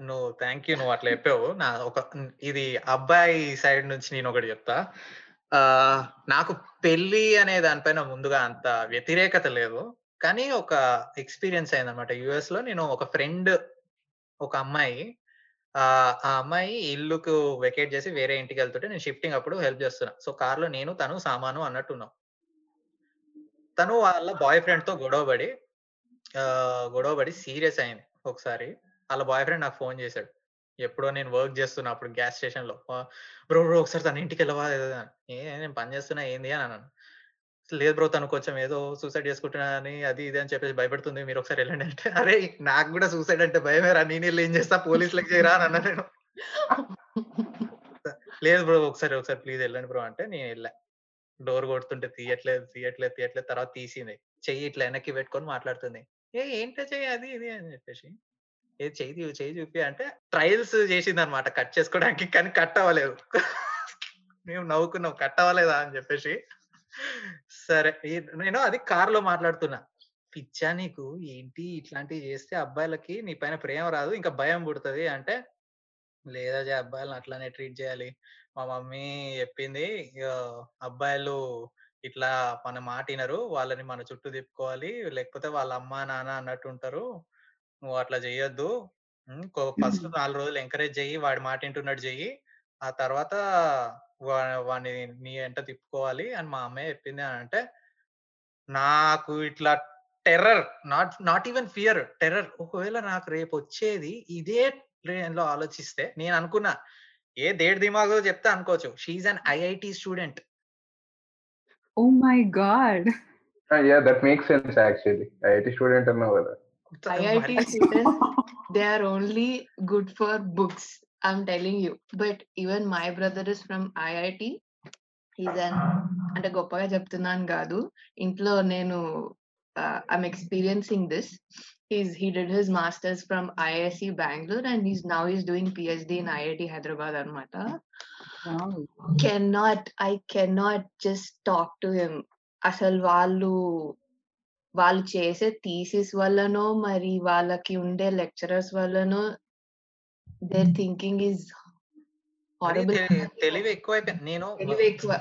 నువ్వు థ్యాంక్ యూ నువ్వు అట్లా చెప్పావు. నా ఒక ఇది అబ్బాయి సైడ్ నుంచి నేను ఒకటి చెప్తా. ఆ నాకు పెళ్ళి అనే దానిపైన ముందుగా అంత వ్యతిరేకత లేదు. కానీ ఒక ఎక్స్పీరియన్స్ అయిందనమాట యుఎస్లో నేను ఒక ఫ్రెండ్ ఒక అమ్మాయి ఆ ఆ అమ్మాయి ఇల్లుకు వెకేట్ చేసి వేరే ఇంటికి వెళ్తుంటే నేను షిఫ్టింగ్ అప్పుడు హెల్ప్ చేస్తున్నా. సో కార్లో నేను తను సామాను అన్నట్టున్నాం. తను వాళ్ళ బాయ్ ఫ్రెండ్తో గొడవపడి ఆ గొడవపడి సీరియస్ అయింది ఒకసారి. వాళ్ళ బాయ్ ఫ్రెండ్ నాకు ఫోన్ చేశాడు. ఎప్పుడో నేను వర్క్ చేస్తున్నా అప్పుడు గ్యాస్ స్టేషన్లో బ్రో బ్రో ఒకసారి తన ఇంటికి వెళ్ళవా ఏదో అని. ఏ నేను పని చేస్తున్నా ఏంది? అని అన్నాను. లేదు బ్రో తను కొంచెం ఏదో సూసైడ్ చేసుకుంటున్నానని అది ఇది అని చెప్పేసి భయపడుతుంది. మీరు ఒకసారి వెళ్ళండి అంటే అరే నాకు కూడా సూసైడ్ అంటే భయమేరా నేను వెళ్ళి ఏం చేస్తా? పోలీసులకు చేయరా అని అన్నా నేను. లేదు బ్రో ఒకసారి ఒకసారి ప్లీజ్ వెళ్ళండి బ్రో అంటే నేను వెళ్ళా. డోర్ కొడుతుంటే తీయట్లేదు తీయట్లేదు తీయట్లేదు తర్వాత తీసింది. చెయ్యి ఇట్లా వెనక్కి పెట్టుకొని మాట్లాడుతుంది. ఏ ఏంటో చెయ్యి? అది ఇది అని చెప్పేసి. ఏ చెయ్యి చేయి చెయ్యి చూపి అంటే ట్రయల్స్ చేసింది అనమాట కట్ చేసుకోవడానికి కానీ కట్ అవ్వలేదు. మేము నవ్వుకున్నాం కట్ అవ్వలేదా? అని చెప్పేసి. సరే. నేను అది కార్లో మాట్లాడుతున్నా. పిచ్చా నీకు ఏంటి ఇట్లాంటివి చేస్తే అబ్బాయిలకి నీ పైన ప్రేమ రాదు ఇంకా భయం పుడుతుంది అంటే లేదా జే అబ్బాయిలను అట్లానే ట్రీట్ చేయాలి. మా మమ్మీ చెప్పింది అబ్బాయిలు ఇట్లా మన మాట వినరు వాళ్ళని మన చుట్టూ తిప్పుకోవాలి లేకపోతే వాళ్ళ అమ్మ నాన్న అన్నట్టు ఉంటారు నువ్వు అట్లా చెయ్యొద్దు ఫస్ట్ నాలుగు రోజులు ఎంకరేజ్ చెయ్యి వాడి మాట వింటున్నట్టు చెయ్యి. ఆ తర్వాత వాడిని నీ వెంట తిప్పుకోవాలి అని మా అమ్మాయి చెప్పింది అని అంటే నాకు ఇట్లా terror not not even fear terror. ఒకవేళ నాకు రేపు వచ్చేది ఇదే ట్రైన్లో ఆలోచిస్తే నేను అనుకున్నా ఏ దేడ్ దిమాగో చెప్తే అనుకోవచ్చు. She an IIT student. Oh my God! Yeah that make sense actually IIT student అన్నావు కదా. IIT students, they are only good for books. I'm telling you. But even my brother is from IIT. He's an అంటే గొప్పగా చెప్తున్నాను కాదు ఇంట్లో నేను I'm experiencing this he's he did his masters from IISc Bengaluru and he's now is doing PhD in IIT Hyderabad అనమాట cannot I cannot just talk to him అసలు వాళ్ళు వాళ్ళు చేసే థీసిస్ వల్లనో మరి వాళ్ళకి ఉండే లెక్చరర్స్ వల్లనో దేర్ థింకింగ్ ఈజ్ హారబుల్ తెలివి ఎక్కువైపోయింది నేను తెలివి ఎక్కువ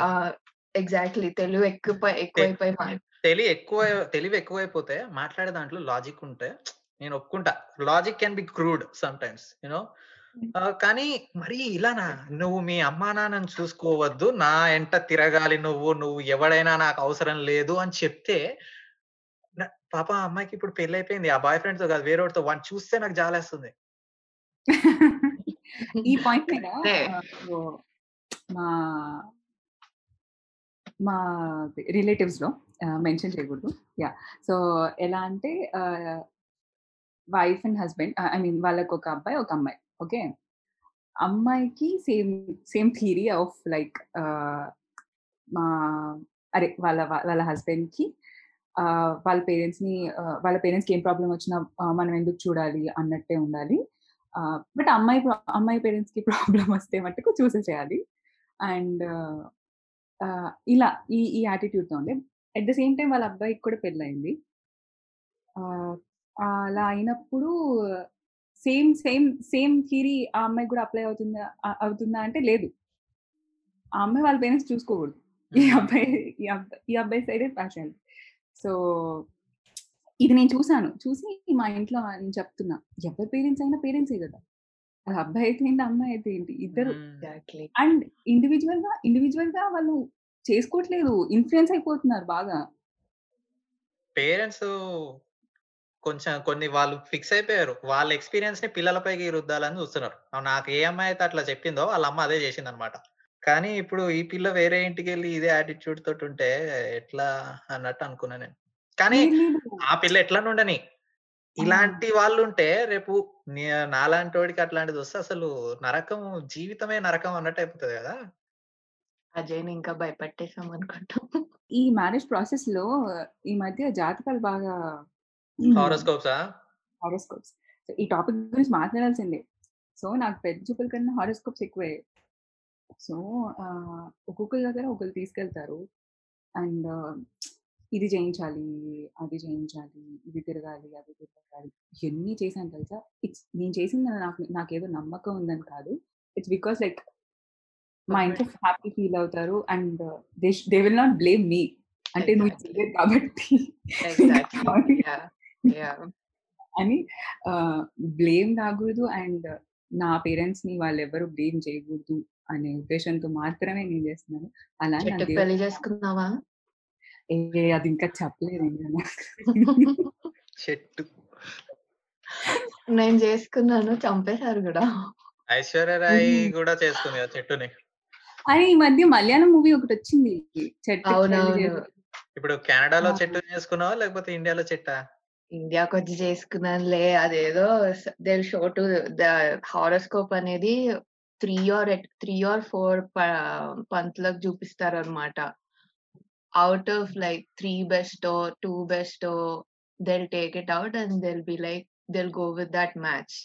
ఎగ్జాక్ట్లీ తెలివి ఎక్కువ ఎక్కువైపోయి తెలివి ఎక్కువ తెలివి ఎక్కువైపోతే మాట్లాడే దాంట్లో లాజిక్ ఉంటే నేను ఒప్పుకుంటా. Logic can be crude sometimes you know కానీ మరి ఇలానా నువ్వు మీ అమ్మా నాన్నని చూసుకోవద్దు నా ఎంట తిరగాలి నువ్వు నువ్వు ఎవడైనా నాకు అవసరం లేదు అని చెప్తే పాప అమ్మాయికి ఇప్పుడు పెళ్ళి అయిపోయింది ఆ బాయ్ ఫ్రెండ్తో కాదు వేరేవాడితో వాడిని చూస్తే నాకు జాలేస్తుంది. ఈ పాయింట్ [LAUGHS] మీద మా మా రిలేటివ్స్లో మెన్షన్ చేయకూడదు. యా. సో ఎలా అంటే wife and husband I mean వాళ్ళకి ఒక అబ్బాయి ఒక అమ్మాయి. ఓకే? అమ్మాయికి same same theory of like మా అరే వాళ్ళ వాళ్ళ husband కి ఆ, వాళ్ళ పేరెంట్స్ని ఆ, వాళ్ళ పేరెంట్స్కి ఏం ప్రాబ్లం వచ్చినా మనం ఎందుకు చూడాలి అన్నట్టే ఉండాలి. బట్ అమ్మాయి అమ్మాయి పేరెంట్స్కి ప్రాబ్లం వస్తే మట్టుకు చూసేసేయాలి. అండ్ ఇలా ఈ ఈ attitude తో ఉండే. అట్ ద సేమ్ టైం వాళ్ళ అబ్బాయికి కూడా పెళ్ళయింది. అలా అయినప్పుడు సేమ్ సేమ్ సేమ్ థియరీ ఆ అమ్మాయికి కూడా అప్లై అవుతుందా అవుతుందా అంటే లేదు. ఆ అమ్మాయి వాళ్ళ పేరెంట్స్ చూసుకోకూడదు. ఈ అబ్బాయి ఈ అబ్బాయి ఈ అబ్బాయి సైడే ప్యాషన్. సో ఇది నేను చూసాను. చూసి మా ఇంట్లో నేను చెప్తున్నా ఎవరి పేరెంట్స్ అయినా పేరెంట్సే కదా! అది అబ్బాయి అయితే ఏంటి అమ్మాయి అయితే ఏంటి? ఇద్దరు. అండ్ ఇండివిజువల్గా ఇండివిజువల్గా వాళ్ళు చేసుకోవట్లేదు. ఇన్ఫ్లుయెన్స్ అయిపోతున్నారు బాగా. పేరెంట్స్ కొంచెం కొన్ని వాళ్ళు ఫిక్స్ అయిపోయారు. వాళ్ళ ఎక్స్పీరియన్స్ని పిల్లలపైకి రుద్దాలని చూస్తున్నారు. నాకు ఏ అమ్మాయి అయితే అట్లా చెప్పిందో వాళ్ళ అమ్మ అదే చేసింది అనమాట కానీ ఇప్పుడు ఈ పిల్ల వేరే ఇంటికి వెళ్ళి ఇదే యాటిట్యూడ్ తోటి ఉంటే ఎట్లా అన్నట్టు అనుకున్నా నేను. కానీ ఆ పిల్ల ఎట్లా ఉండని ఇలాంటి వాళ్ళు ఉంటే రేపు నాలాంటి వాడికి అట్లాంటిది వస్తే అసలు నరకం జీవితమే నరకం అన్నట్టు అయిపోతుంది కదా? అజయ్ని ఇంకా భయపెట్టేసాం అనుకుంటాం. ఈ మ్యారేజ్ ప్రాసెస్లో ఈ మధ్య జాతకాలు బాగా హారోస్కోప్సా? హారోస్కోప్స్. సో ఈ టాపిక్ గురించి మాట్లాడాల్సిందే. సో నాకు పెద్ద చూపుల కన్నా హారోస్కోప్స్ ఎక్కువే. సో ఒక్కొక్కరి దగ్గర ఒకరు తీసుకెళ్తారు. అండ్ ఇది చేయించాలి అది చేయించాలి ఇది తిరగాలి అది తిరగాలి. ఎన్ని చేశాను తెలుసా? ఇట్స్ నేను చేసింది నాకు నాకేదో నమ్మకం ఉందని కాదు. ఇట్స్ బికాస్ లైక్ మా ఇంట్లో హ్యాపీ ఫీల్ అవుతారు and they they will not blame me. అంటే నువ్వు. చేయలేదు కాబట్టి [LAUGHS] అని బ్లేమ్ రాకూడదు అండ్ నా పేరెంట్స్ని వాళ్ళు ఎవరు బ్లేమ్ చేయకూడదు అనే ఉద్దేశంతో మాత్రమే నేను చేస్తున్నాను. అలా పెళ్ళి చేసుకున్నావా? ఏ, అది ఇంకా చెప్పలేదు ఇంకా చెట్టు. నేను చేసుకున్నాను చంపేశారు కూడా. ఐశ్వర్య రాయ్ మ్మ్. కూడా చేసుకుంది కదా చెట్టుని. అని ఈ మధ్య మలయాళం మూవీ ఒకటి వచ్చింది. చెట్టు ఇప్పుడు కెనడాలో. చెట్టు చేసుకున్నావా లేకపోతే ఇండియాలో చెట్టా? ఇండియాకి వచ్చి చేసుకున్నానులే. అదేదో there show to the horoscope అనేది three or three or four పంతులకు చూపిస్తారు అనమాట out of like three best two best they'll take it out and they'll be like they'll go with that match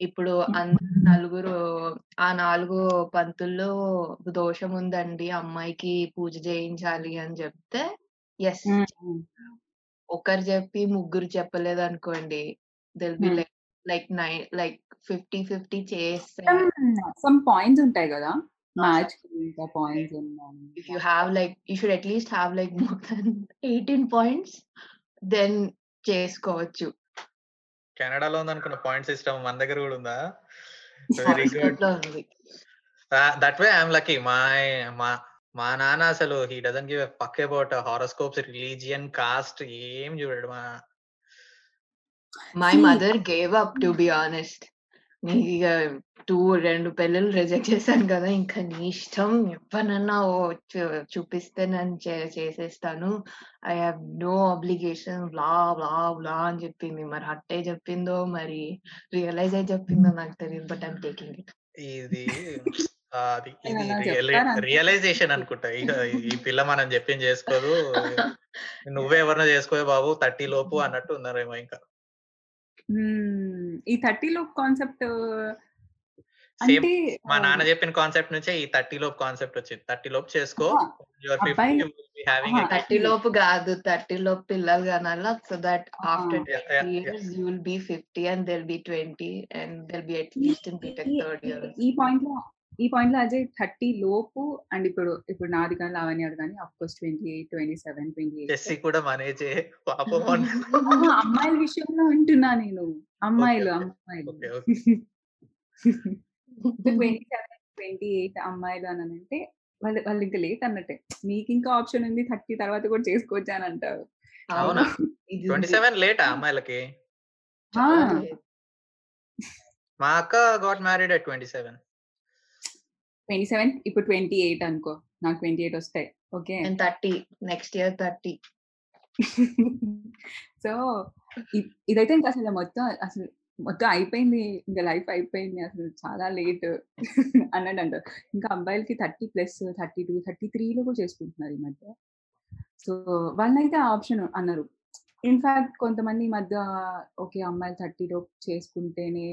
ఇప్పుడు అందరు నలుగురు ఆ నాలుగు పంతుల్లో దోషం ఉందండి. అమ్మాయికి పూజ చేయించాలి అని చెప్తే ఎస్ ఒకరు చెప్పి ముగ్గురు చెప్పలేదు అనుకోండి they'll be Hmm. Like like nine like fifty fifty చేస్తే సమ్ పాయింట్స్ ఉంటాయి కదా? మ్యాచ్ ఇంకా points if you have like you should at least have like more than [LAUGHS] 18 points then చేసుకోవచ్చు. కెనడాలో ఉంది అనుకున్న పాయింట్ సిస్టమ్ మన దగ్గర కూడా ఉందా? Very good that way I'm lucky మా మా మా నాన్న అసలు he doesn't give fuck about horoscopes religion caste ఏం చూడడు మా. My mother gave up to be honest ఇక టూ రెండు పెళ్ళిళ్ళు రిజెక్ట్ చేశాను కదా! ఇంకా నీ ఇష్టం. ఎప్పనన్నా ఓ చూపిస్తే నేను చేసేస్తాను. I have no obligation. Blah blah blah అని చెప్పింది. మరి అట్టే చెప్పిందో మరి రియలైజ్ అయి చెప్పిందో నాకు తెలియదు బట్ ఐమ్ టేకింగ్ ఇట్. ఇది అది [LAUGHS] ఇది? రియలైజేషన్ అనుకుంటా. ఇక ఈ పిల్ల మనం చెప్పింది చేసుకోదు. [LAUGHS] నువ్వే ఎవరినో చేసుకోవే బాబు థర్టీ లోపు అన్నట్టు ఉన్నారేమో ఇంకా. ఈ థర్టీ లో కాన్సెప్ట్ అంటే మా నాన్న చెప్పిన కాన్సెప్ట్ నుంచే ఈ థర్టీ లోపు కాన్సెప్ట్ వచ్చింది. థర్టీ లోపు చేసుకో యువర్ ఫిఫ్టీ థర్టీ లోపు కాదు థర్టీ లోపు పిల్లలు కనాలా so that. After. Years you will be fifty and they'll be twenty and they'll be at least in BTech third year ఈ పాయింట్లో ఈ పాయింట్లో అజయ్ థర్టీ లోపు అండ్ ఇప్పుడు ఇప్పుడు నాది కానీ లావణ్య కానీ of course twenty eight twenty seven twenty eight కూడా మనేజే పాపం [LAUGHS] అమ్మాయిల విషయంలో అంటున్నా నేను. అమ్మాయిలు అమ్మాయిలు. [LAUGHS] ట్వంటీ సెవెన్ ట్వంటీ ఎయిట్ అమ్మాయిలు అని అంటే వాళ్ళు వాళ్ళు ఇంకా లేట్ అన్నట్టే. మీకు ఇంకా ఆప్షన్ ఉంది థర్టీ తర్వాత కూడా చేసుకోవచ్చు అని అంటారు. అవునా? ట్వంటీ సెవెన్ లేటా అమ్మాయిలకి? ఆ, మా అక్క got married at twenty seven. Twenty seven? ఇప్పుడు ట్వంటీ ఎయిట్ అనుకో. నాకు ట్వంటీ ఎయిట్ వస్తాయి. Okay. Thirty. Next year thirty. [LAUGHS] So ఇదైతే ఇంకా అసలు మొత్తం అసలు మొత్తం అయిపోయింది ఇంకా లైఫ్ అయిపోయింది అసలు చాలా లేట్ అన్నట్టు అంటారు ఇంకా అబ్బాయిలకి thirty plus thirty two thirty త్రీలో కూడా చేసుకుంటున్నారు ఈ మధ్య సో వాళ్ళైతే ఆ ఆప్షన్ అన్నారు ఇన్ఫాక్ట్ కొంతమంది ఈ మధ్య ఓకే అమ్మాయిలు థర్టీలో చేసుకుంటేనే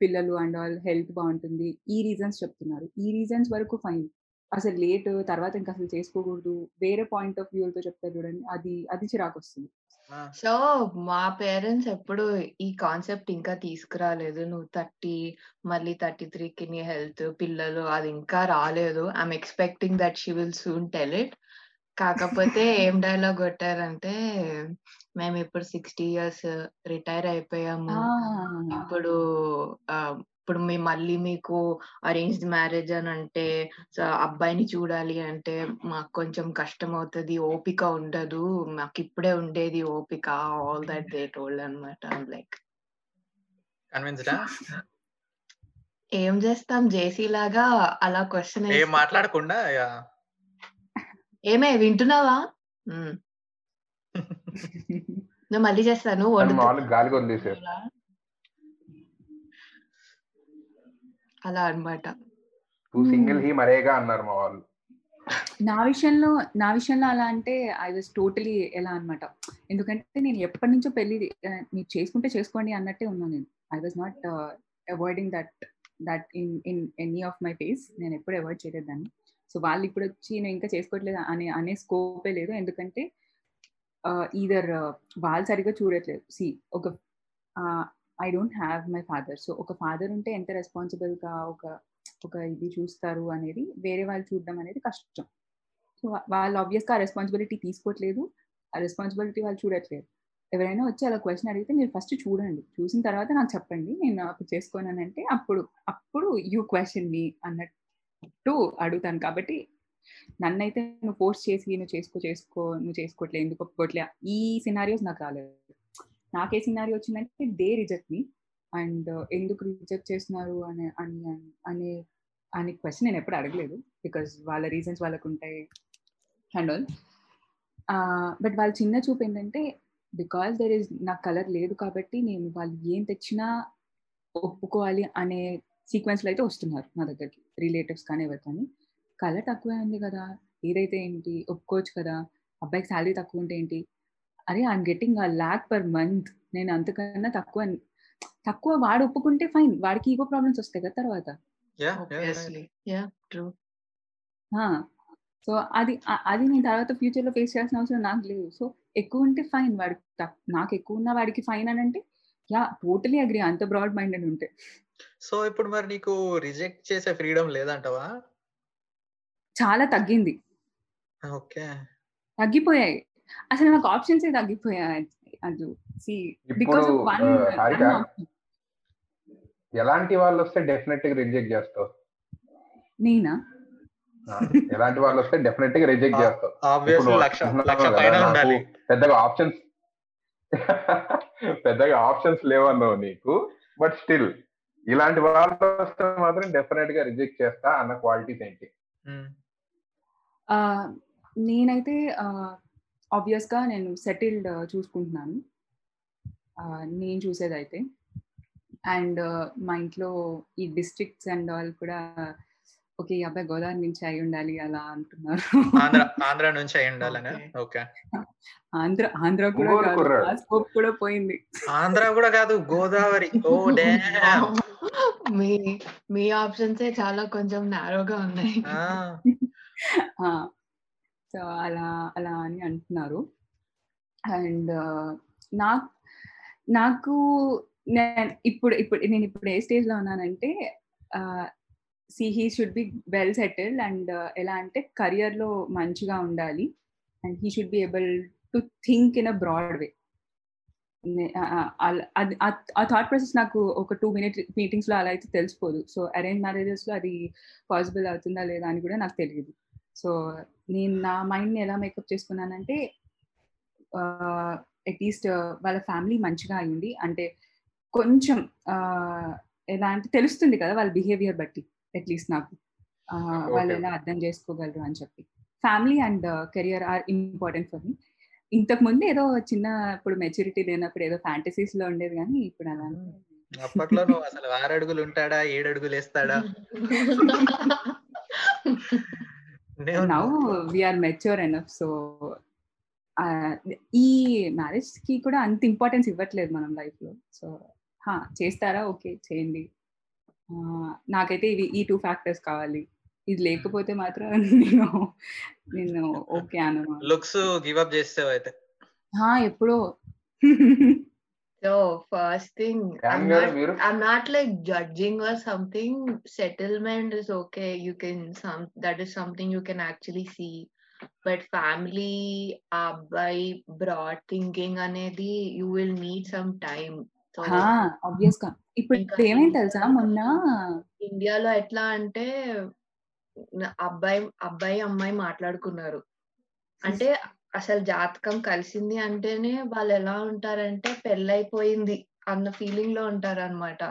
పిల్లలు అండ్ ఆల్ హెల్త్ బాగుంటుంది ఈ రీజన్స్ చెప్తున్నారు ఈ రీజన్స్ వరకు ఫైన్ అసలు లేట్ తర్వాత ఇంకా అసలు చేసుకోకూడదు వేరే పాయింట్ ఆఫ్ వ్యూతో చెప్తారు చూడండి అది అది చిరాకు వస్తుంది సో మా పేరెంట్స్ ఎప్పుడు ఈ కాన్సెప్ట్ ఇంకా తీసుకురాలేదు. నువ్వు థర్టీ మళ్ళీ థర్టీ త్రీకి నీ హెల్త్ పిల్లలు అది ఇంకా రాలేదు. I'm expecting that she will soon tell it. కాకపోతే [LAUGHS] ఏం డైలాగ్ కొట్టారంటే మేము ఇప్పుడు సిక్స్టీ ఇయర్స్ రిటైర్ అయిపోయాము. ఇప్పుడు ఇప్పుడు మీ మళ్ళీ మీకు అరేంజ్డ్ మ్యారేజ్ అని అంటే అబ్బాయిని చూడాలి అంటే మాకు కొంచెం కష్టం అవుతుంది ఓపిక ఉండదు మాకు ఇప్పుడే ఉండేది ఓపిక ఆల్ దట్ దే టోల్డ్ అనమాట లైక్ కన్విన్స్డా ఏం చేస్తాం? జేసీ లాగా అలా క్వశ్చన్ ఏం మాట్లాడకుండా. ఏమే వింటున్నావా? [LAUGHS] మళ్ళీ చేస్తాను వదిలేసారు అలా అలా అన్నమాట. టూ సింగిల్ హీ మరేగా అన్నారు మా వాళ్ళు. నా విషయంలో నా విషయంలో అలా అంటే ఐ వాజ్ టోటలీ ఎలా అన్నమాట. ఎందుకంటే నేను ఎప్పటి నుంచో పెళ్ళి మీరు చేసుకుంటే చేసుకోండి అన్నట్టే ఉన్నాను నేను. I was not avoiding that that in in any of my phase. నేను ఎప్పుడు అవాయిడ్ చేయలేదు దాన్ని. సో వాళ్ళు ఇప్పుడు వచ్చి నేను ఇంకా చేసుకోవట్లేదు అనే అనే స్కోపే లేదు. ఎందుకంటే ఈదర్ వాళ్ళు సరిగ్గా చూడట్లేదు. సి ఒక I don't have my father so ఒక ఫాదర్ ఉంటే ఎంత రెస్పాన్సిబుల్గా ఒక ఒక ఇది చూస్తారు అనేది వేరే వాళ్ళు చూడడం అనేది కష్టం. సో వాళ్ళు ఆబ్వియస్గా ఆ రెస్పాన్సిబిలిటీ తీసుకోవట్లేదు. ఆ రెస్పాన్సిబిలిటీ వాళ్ళు చూడట్లేదు. ఎవరైనా వచ్చి అలా క్వశ్చన్ అడిగితే మీరు ఫస్ట్ చూడండి. చూసిన తర్వాత నాకు చెప్పండి. నేను అప్పుడు చేసుకోనంటే అప్పుడు అప్పుడు యూ క్వశ్చన్ మీ అన్నట్టు అడుగుతాను. కాబట్టి నన్నైతే నువ్వు ఫోర్స్ చేసి నువ్వు చేసుకో చేసుకో నువ్వు చేసుకోవట్లే ఎందుకు ఒప్పుకోవట్లే ఈ సినారియోస్ నాకు రాలేదు. నాకే సినారీ వచ్చిందంటే they reject me. And uh, ఎందుకు రిజెక్ట్ చేస్తున్నారు అనే అని అనే అనే క్వశ్చన్ నేను ఎప్పుడు అడగలేదు. బికాజ్ వాళ్ళ రీజన్స్ వాళ్ళకు ఉంటాయి అండ్ ఆల్ బట్ వాళ్ళ చిన్న చూపు ఏంటంటే బికాస్ దెర్ ఇస్ నాకు కలర్ లేదు కాబట్టి నేను వాళ్ళు ఏం తెచ్చినా ఒప్పుకోవాలి అనే సీక్వెన్స్లో అయితే వస్తున్నారు నా దగ్గరికి. రిలేటివ్స్ కానీ ఎవరు కానీ. కలర్ తక్కువే ఉంది కదా. ఏదైతే ఏంటి ఒప్పుకోవచ్చు కదా. అబ్బాయికి శాలరీ తక్కువ ఉంటే ఏంటి? అరే ఐఎమ్ గెట్టింగ్ ఆ ల్యాక్ పర్ మంత్ నేను అంతకన్నా తక్కువ తక్కువ వాడు ఒప్పుకుంటే ఫైన్ వాడికి ఈగో ప్రాబ్లమ్స్ వస్తాయి కదా తర్వాత. సో అది అది నేను తర్వాత ఫ్యూచర్లో ఫేస్ చేయాల్సిన అవసరం నాకు లేదు. సో ఎక్కువ ఉంటే ఫైన్ వాడికి తక్- నాకు ఎక్కువ ఉన్న వాడికి ఫైన్ అని అంటే యా టోటలీ అగ్రి అంత బ్రాడ్ మైండెడ్ ఉంటే. సో ఇప్పుడు మరి నీకు రిజెక్ట్ చేసే ఫ్రీడమ్ లేదంటవా? చాలా తగ్గింది. ఓకే తగ్గిపోయాయి. అసలు నాకు ఆప్షన్స్ తగ్గిపోయాయి. అది సి బికాస్ ఇప్పుడు ఆఫ్ వన్ ఆ, హారిక ఎలాంటి వాళ్ళు వస్తే డెఫినెట్గా రిజెక్ట్ చేస్తావు? నేనా? ఎలాంటి వాళ్ళు వస్తే డెఫినెట్గా రిజెక్ట్ చేస్తావు? పెద్దగా ఆప్షన్స్ [LAUGHS] పెద్దగా ఆప్షన్స్ లేవన్నావు నీకు బట్ స్టిల్ ఇలాంటి వాళ్ళు వస్తే మాత్రం డెఫినెట్గా రిజెక్ట్ చేస్తా అన్న క్వాలిటీస్ ఏంటి? నేనైతే ఆబ్వియస్గా నేను సెటిల్డ్ చూసుకుంటున్నాను. ఆ, నేను చూసేదైతే అండ్ మా ఇంట్లో ఈ డిస్ట్రిక్ట్స్ అండ్ ఆల్ కూడా ఓకే ఈ అబ్బాయి గోదావరి నుంచి అయి ఉండాలి అలా అంటున్నారు. ఆంధ్ర నుంచి అయి ఉండాలనే? Okay. ఓకే. ఆంధ్ర ఆంధ్ర కూడా స్కోప్ కూడా పోయింది. ఆంధ్ర కూడా కాదు గోదావరి. ఓ [LAUGHS] మీ మీ ఆప్షన్సే చాలా కొంచెం నారోగా ఉన్నాయి. [LAUGHS] అలా అలా అని అంటున్నారు. అండ్ నా నాకు నేను ఇప్పుడు ఇప్పుడు నేను ఇప్పుడు ఏ స్టేజ్లో ఉన్నానంటే see he should be well settled and ఎలా అంటే career లో మంచిగా ఉండాలి. And he should be able to think in a broad way. ఆ థాట్ ప్రాసెస్ నాకు ఒక టూ మినిట్ మీటింగ్స్లో అలా అయితే తెలిసిపోదు. సో అరేంజ్ మ్యారేజెస్లో అది పాసిబుల్ అవుతుందా లేదా అని కూడా నాకు తెలియదు సో నేను నా మైండ్ని ఎలా మేకప్ చేసుకున్నానంటే అట్లీస్ట్ వాళ్ళ ఫ్యామిలీ మంచిగా అయింది అంటే కొంచెం ఎలా అంటే తెలుస్తుంది కదా వాళ్ళ బిహేవియర్ బట్టి అట్లీస్ట్ నాకు. వాళ్ళు. ఎలా అర్థం చేసుకోగలరు అని చెప్పి. Family and career are important for me ఇంతకు ముందు ఏదో చిన్న ఇప్పుడు మెచ్యూరిటీ లేనప్పుడు ఏదో ఫ్యాంటసీస్లో ఉండేది కానీ ఇప్పుడు అలా అప్పట్లో నువ్వు అసలు ఆరు అడుగులు ఉంటాడా ఏడు అడుగులు వేస్తాడా? [LAUGHS] Now we are mature enough so ఈ మ్యారేజ్కి కూడా అంత ఇంపార్టెన్స్ ఇవ్వట్లేదు మనం లైఫ్లో. సో చేస్తారా? ఓకే చేయండి. నాకైతే ఇవి ఈ టూ ఫ్యాక్టర్స్ కావాలి. ఇది లేకపోతే మాత్రం [LAUGHS] నేను నేను ఓకే అను లుక్స్ గివ్ అప్ చేసావు అయితే ఎప్పుడో. [LAUGHS] So first thing I'm not like judging or something settlement is okay you can that is something you can actually see but family అబ్బాయి బ్రాడ్ థింకింగ్ అనేది you will need some time తెలుసా మొన్న? ఇండియాలో ఎట్లా అంటే అబ్బాయి అబ్బాయి అమ్మాయి మాట్లాడుకున్నారు. అంటే అసలు జాతకం కలిసింది అంటేనే వాళ్ళు ఎలా ఉంటారంటే పెళ్ళైపోయింది అన్న ఫీలింగ్లో ఉంటారు అనమాట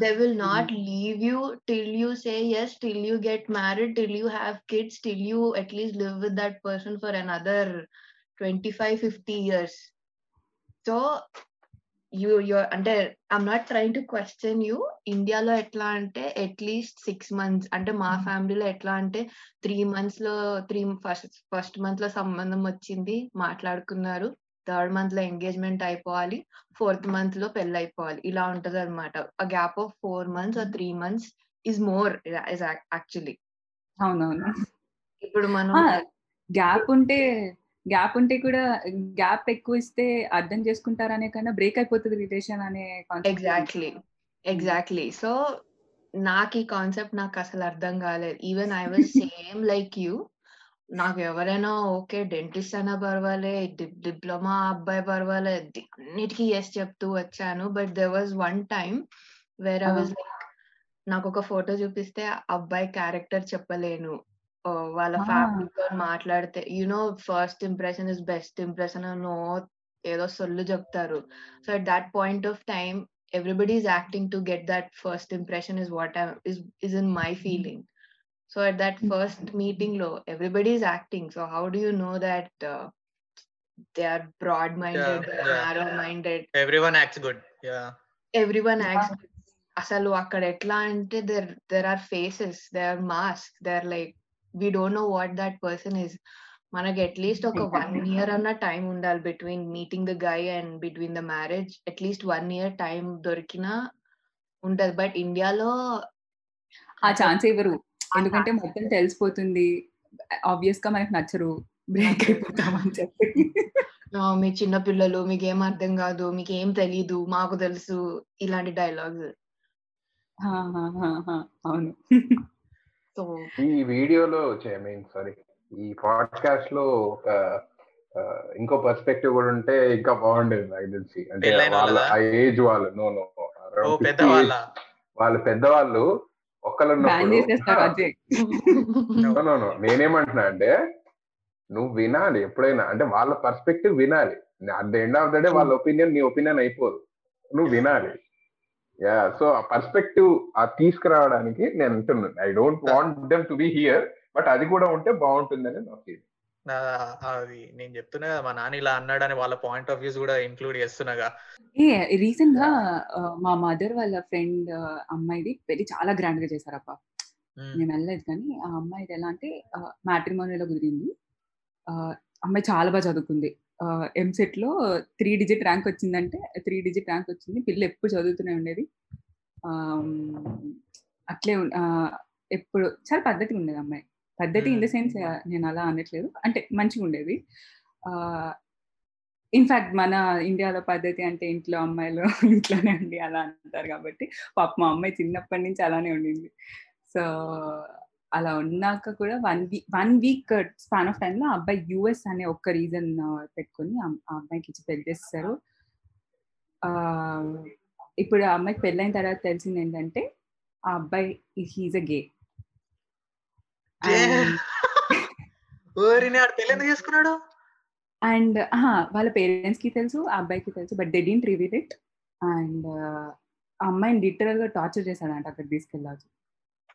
they will not leave you till you say yes till you get married till you have kids till you at least live with that person for another twenty five fifty years so you you're అంటే i'm not trying to question you. ఇండియాలో ఎట్లా అంటే at least six months అంటే మా ఫ్యామిలీలో ఎట్లా అంటే three మంత్స్లో త్రీ ఫస్ట్ ఫస్ట్ మంత్లో సంబంధం వచ్చింది మాట్లాడుకున్నారు. థర్డ్ మంత్లో ఎంగేజ్మెంట్ అయిపోవాలి. ఫోర్త్ మంత్లో పెళ్ళి అయిపోవాలి ఇలా ఉంటది అనమాట ఆ gap of four months or three months is more actually అవునవును. ఇప్పుడు మనం గ్యాప్ ఉంటే గ్యాప్ ఉంటే కూడా గ్యాప్ ఎక్కువ ఇస్తే అర్థం చేసుకుంటారనే కన్నా బ్రేక్ అయిపోతుంది రిలేషన్ అనే ఎగ్జాక్ట్లీ ఎగ్జాక్ట్లీ సో నాకు ఈ కాన్సెప్ట్ నాకు అసలు అర్థం కాలేదు. Even I was same like you నాకు ఎవరైనా ఓకే డెంటిస్ట్ అయినా పర్వాలే డిప్లొమా అబ్బాయి పర్వాలే అన్నిటికీ ఎస్ చెప్తూ వచ్చాను. But there was one time where I. Was like నాకు ఒక ఫోటో చూపిస్తే అబ్బాయి క్యారెక్టర్ చెప్పలేను. వాళ్ళ Ah. ఫ్యామిలీతో మాట్లాడితే you know first impression is best impression no ఏదో సొల్లు చెప్తారు so at that point of time everybody is acting to get that first impression is what I, is is in my feeling so at that first meeting low everybody is acting so how do you know that uh, they are broad minded Yeah, yeah. narrow minded everyone acts good yeah everyone Yeah. acts అసలు అక్కడ ఎట్లా అంటే there there are faces they are mask they are like we don't know what that person is మనకి at least ఒక one. Year అన్న time ఉండాలి between meeting the guy and between the marriage at least one year time దొరికినా ఉంటది. But ఇండియాలో ఆ chance ఇవ్వరు. ఎందుకంటే మొత్తం తెలిసిపోతుంది. ఆబ్వియస్గా మనకు నచ్చరు. బ్రేక్ అయిపోతాం అని చెప్పి. "ఆ, మీ చిన్న పిల్లలు మీకు ఏం అర్థం కాదు మీకు ఏం తెలీదు మాకు తెలుసు ఇలాంటి డైలాగ్స్ అవును. సో ఈ వీడియోలో ఐ మీన్ సారీ ఈ పాడ్కాస్ట్లో ఒక ఇంకో పర్స్పెక్టివ్ కూడా ఉంటే ఇంకా బాగుండేది నాకు తెలిసి. అంటే వాళ్ళ? ఆ ఏజ్ వాళ్ళు నో నో వాళ్ళ? పెద్దవాళ్ళు no. నేనేమంటున్నా అంటే నువ్వు వినాలి ఎప్పుడైనా. అంటే వాళ్ళ పర్స్పెక్టివ్ వినాలి. At the end of the day వాళ్ళ ఒపీనియన్ నీ ఒపీనియన్ అయిపోదు. నువ్వు వినాలి. యా సో ఆ పర్స్పెక్టివ్ ఆ తీసుకురావడానికి నేను అంటున్నాను. I don't want them to be here but అది కూడా ఉంటే బాగుంటుందని నా ఫీల్ నా- అది నేను చెప్తున్నా మా నాన్న ఇలా అన్నాడని వాళ్ళ పాయింట్ ఆఫ్ వ్యూస్ కూడా ఇంక్లూడ్ చేస్తున్నాగా ఏ రీసెంట్గా మా మదర్ వాళ్ళ ఫ్రెండ్ అమ్మాయిది పెళ్ళి చాలా గ్రాండ్గా చేశారప్ప. నేను వెళ్ళలేదు కానీ ఆ అమ్మాయిది ఎలా అంటే మ్యాట్రిమోనియలో కుదిరింది. ఆ, అమ్మాయి చాలా బాగా చదువుకుంది. ఎంసెట్లో త్రీ డిజిట్ ర్యాంక్ వచ్చిందంటే త్రీ డిజిట్ ర్యాంక్ వచ్చింది. పిల్ల ఎప్పుడు చదువుతూనే ఉండేది. అట్లే ఎప్పుడు చాలా పద్ధతిగా ఉండేది అమ్మాయి. పద్ధతి ఇన్ ద సెన్స్ నేను అలా అనట్లేదు. అంటే మంచిగా ఉండేది. ఇన్ఫాక్ట్ మన ఇండియాలో పద్ధతి అంటే ఇంట్లో అమ్మాయిలు [LAUGHS] ఇంట్లోనే ఉండి అలా అంటారు కాబట్టి పాప మా అమ్మాయి చిన్నప్పటి నుంచి అలానే ఉండింది. సో అలా ఉన్నాక కూడా one week one week span of టైంలో ఆ అబ్బాయి యుఎస్ అనే ఒక్క రీజన్ పెట్టుకొని ఆ అమ్మాయికి ఇచ్చి పెళ్ళి చేస్తారు. ఇప్పుడు ఆ అమ్మాయికి పెళ్ళైన తర్వాత తెలిసింది ఏంటంటే ఆ అబ్బాయి హీజ్ అ గే. [LAUGHS] చేసుకున్నాడు? అండ్ వాళ్ళ పేరెంట్స్కి తెలుసు ఆ అబ్బాయికి తెలుసు but they didn't reveal it. And ఆ అమ్మాయిని లిటరల్గా టార్చర్ చేశాడంట అక్కడ తీసుకెళ్ళాలి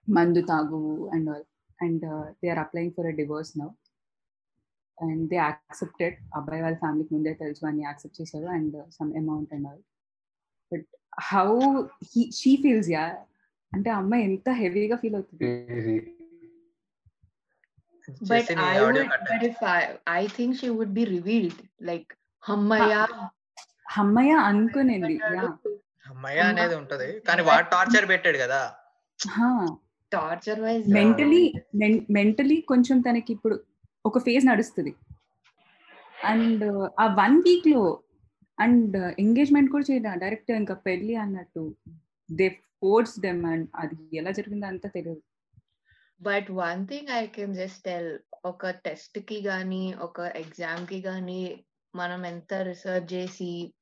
మందు తాగు and all and they are applying for a divorce now and they accepted అబ్బాయి వాళ్ళ ఫ్యామిలీకి ముందే తెలుసు అని యాక్సెప్ట్ చేశారు and some amount and all but how she feels yeah అంటే అమ్మాయి ఎంత హెవీగా ఫీల్ అవుతుంది. but జెస్సీని I audio would, cut but if I, I think she would be revealed. Like, Hammaya. అమ్మాయి అనుకునేది యా అమ్మాయి అనేది ఉంటది. కానీ వాడు టార్చర్ పెట్టాడు కదా. Torture wise. మెంటలీ మెంటలీ కొంచెం తనకి ఇప్పుడు ఒక ఫేజ్ నడుస్తుంది. అండ్ ఆ వన్ వీక్లో అండ్ ఎంగేజ్మెంట్ కూడా చేయడం డైరెక్ట్ ఇంకా పెళ్ళి అన్నట్టు. దే ఫోర్స్ దెమ్ అండ్ అది ఎలా జరిగిందో అంతా తెలియదు. But one thing I can just tell ఒక టెస్ట్కి గానీ ఒక ఎగ్జామ్కి గానీ మనం ఎంత రీసెర్చ్ చేసి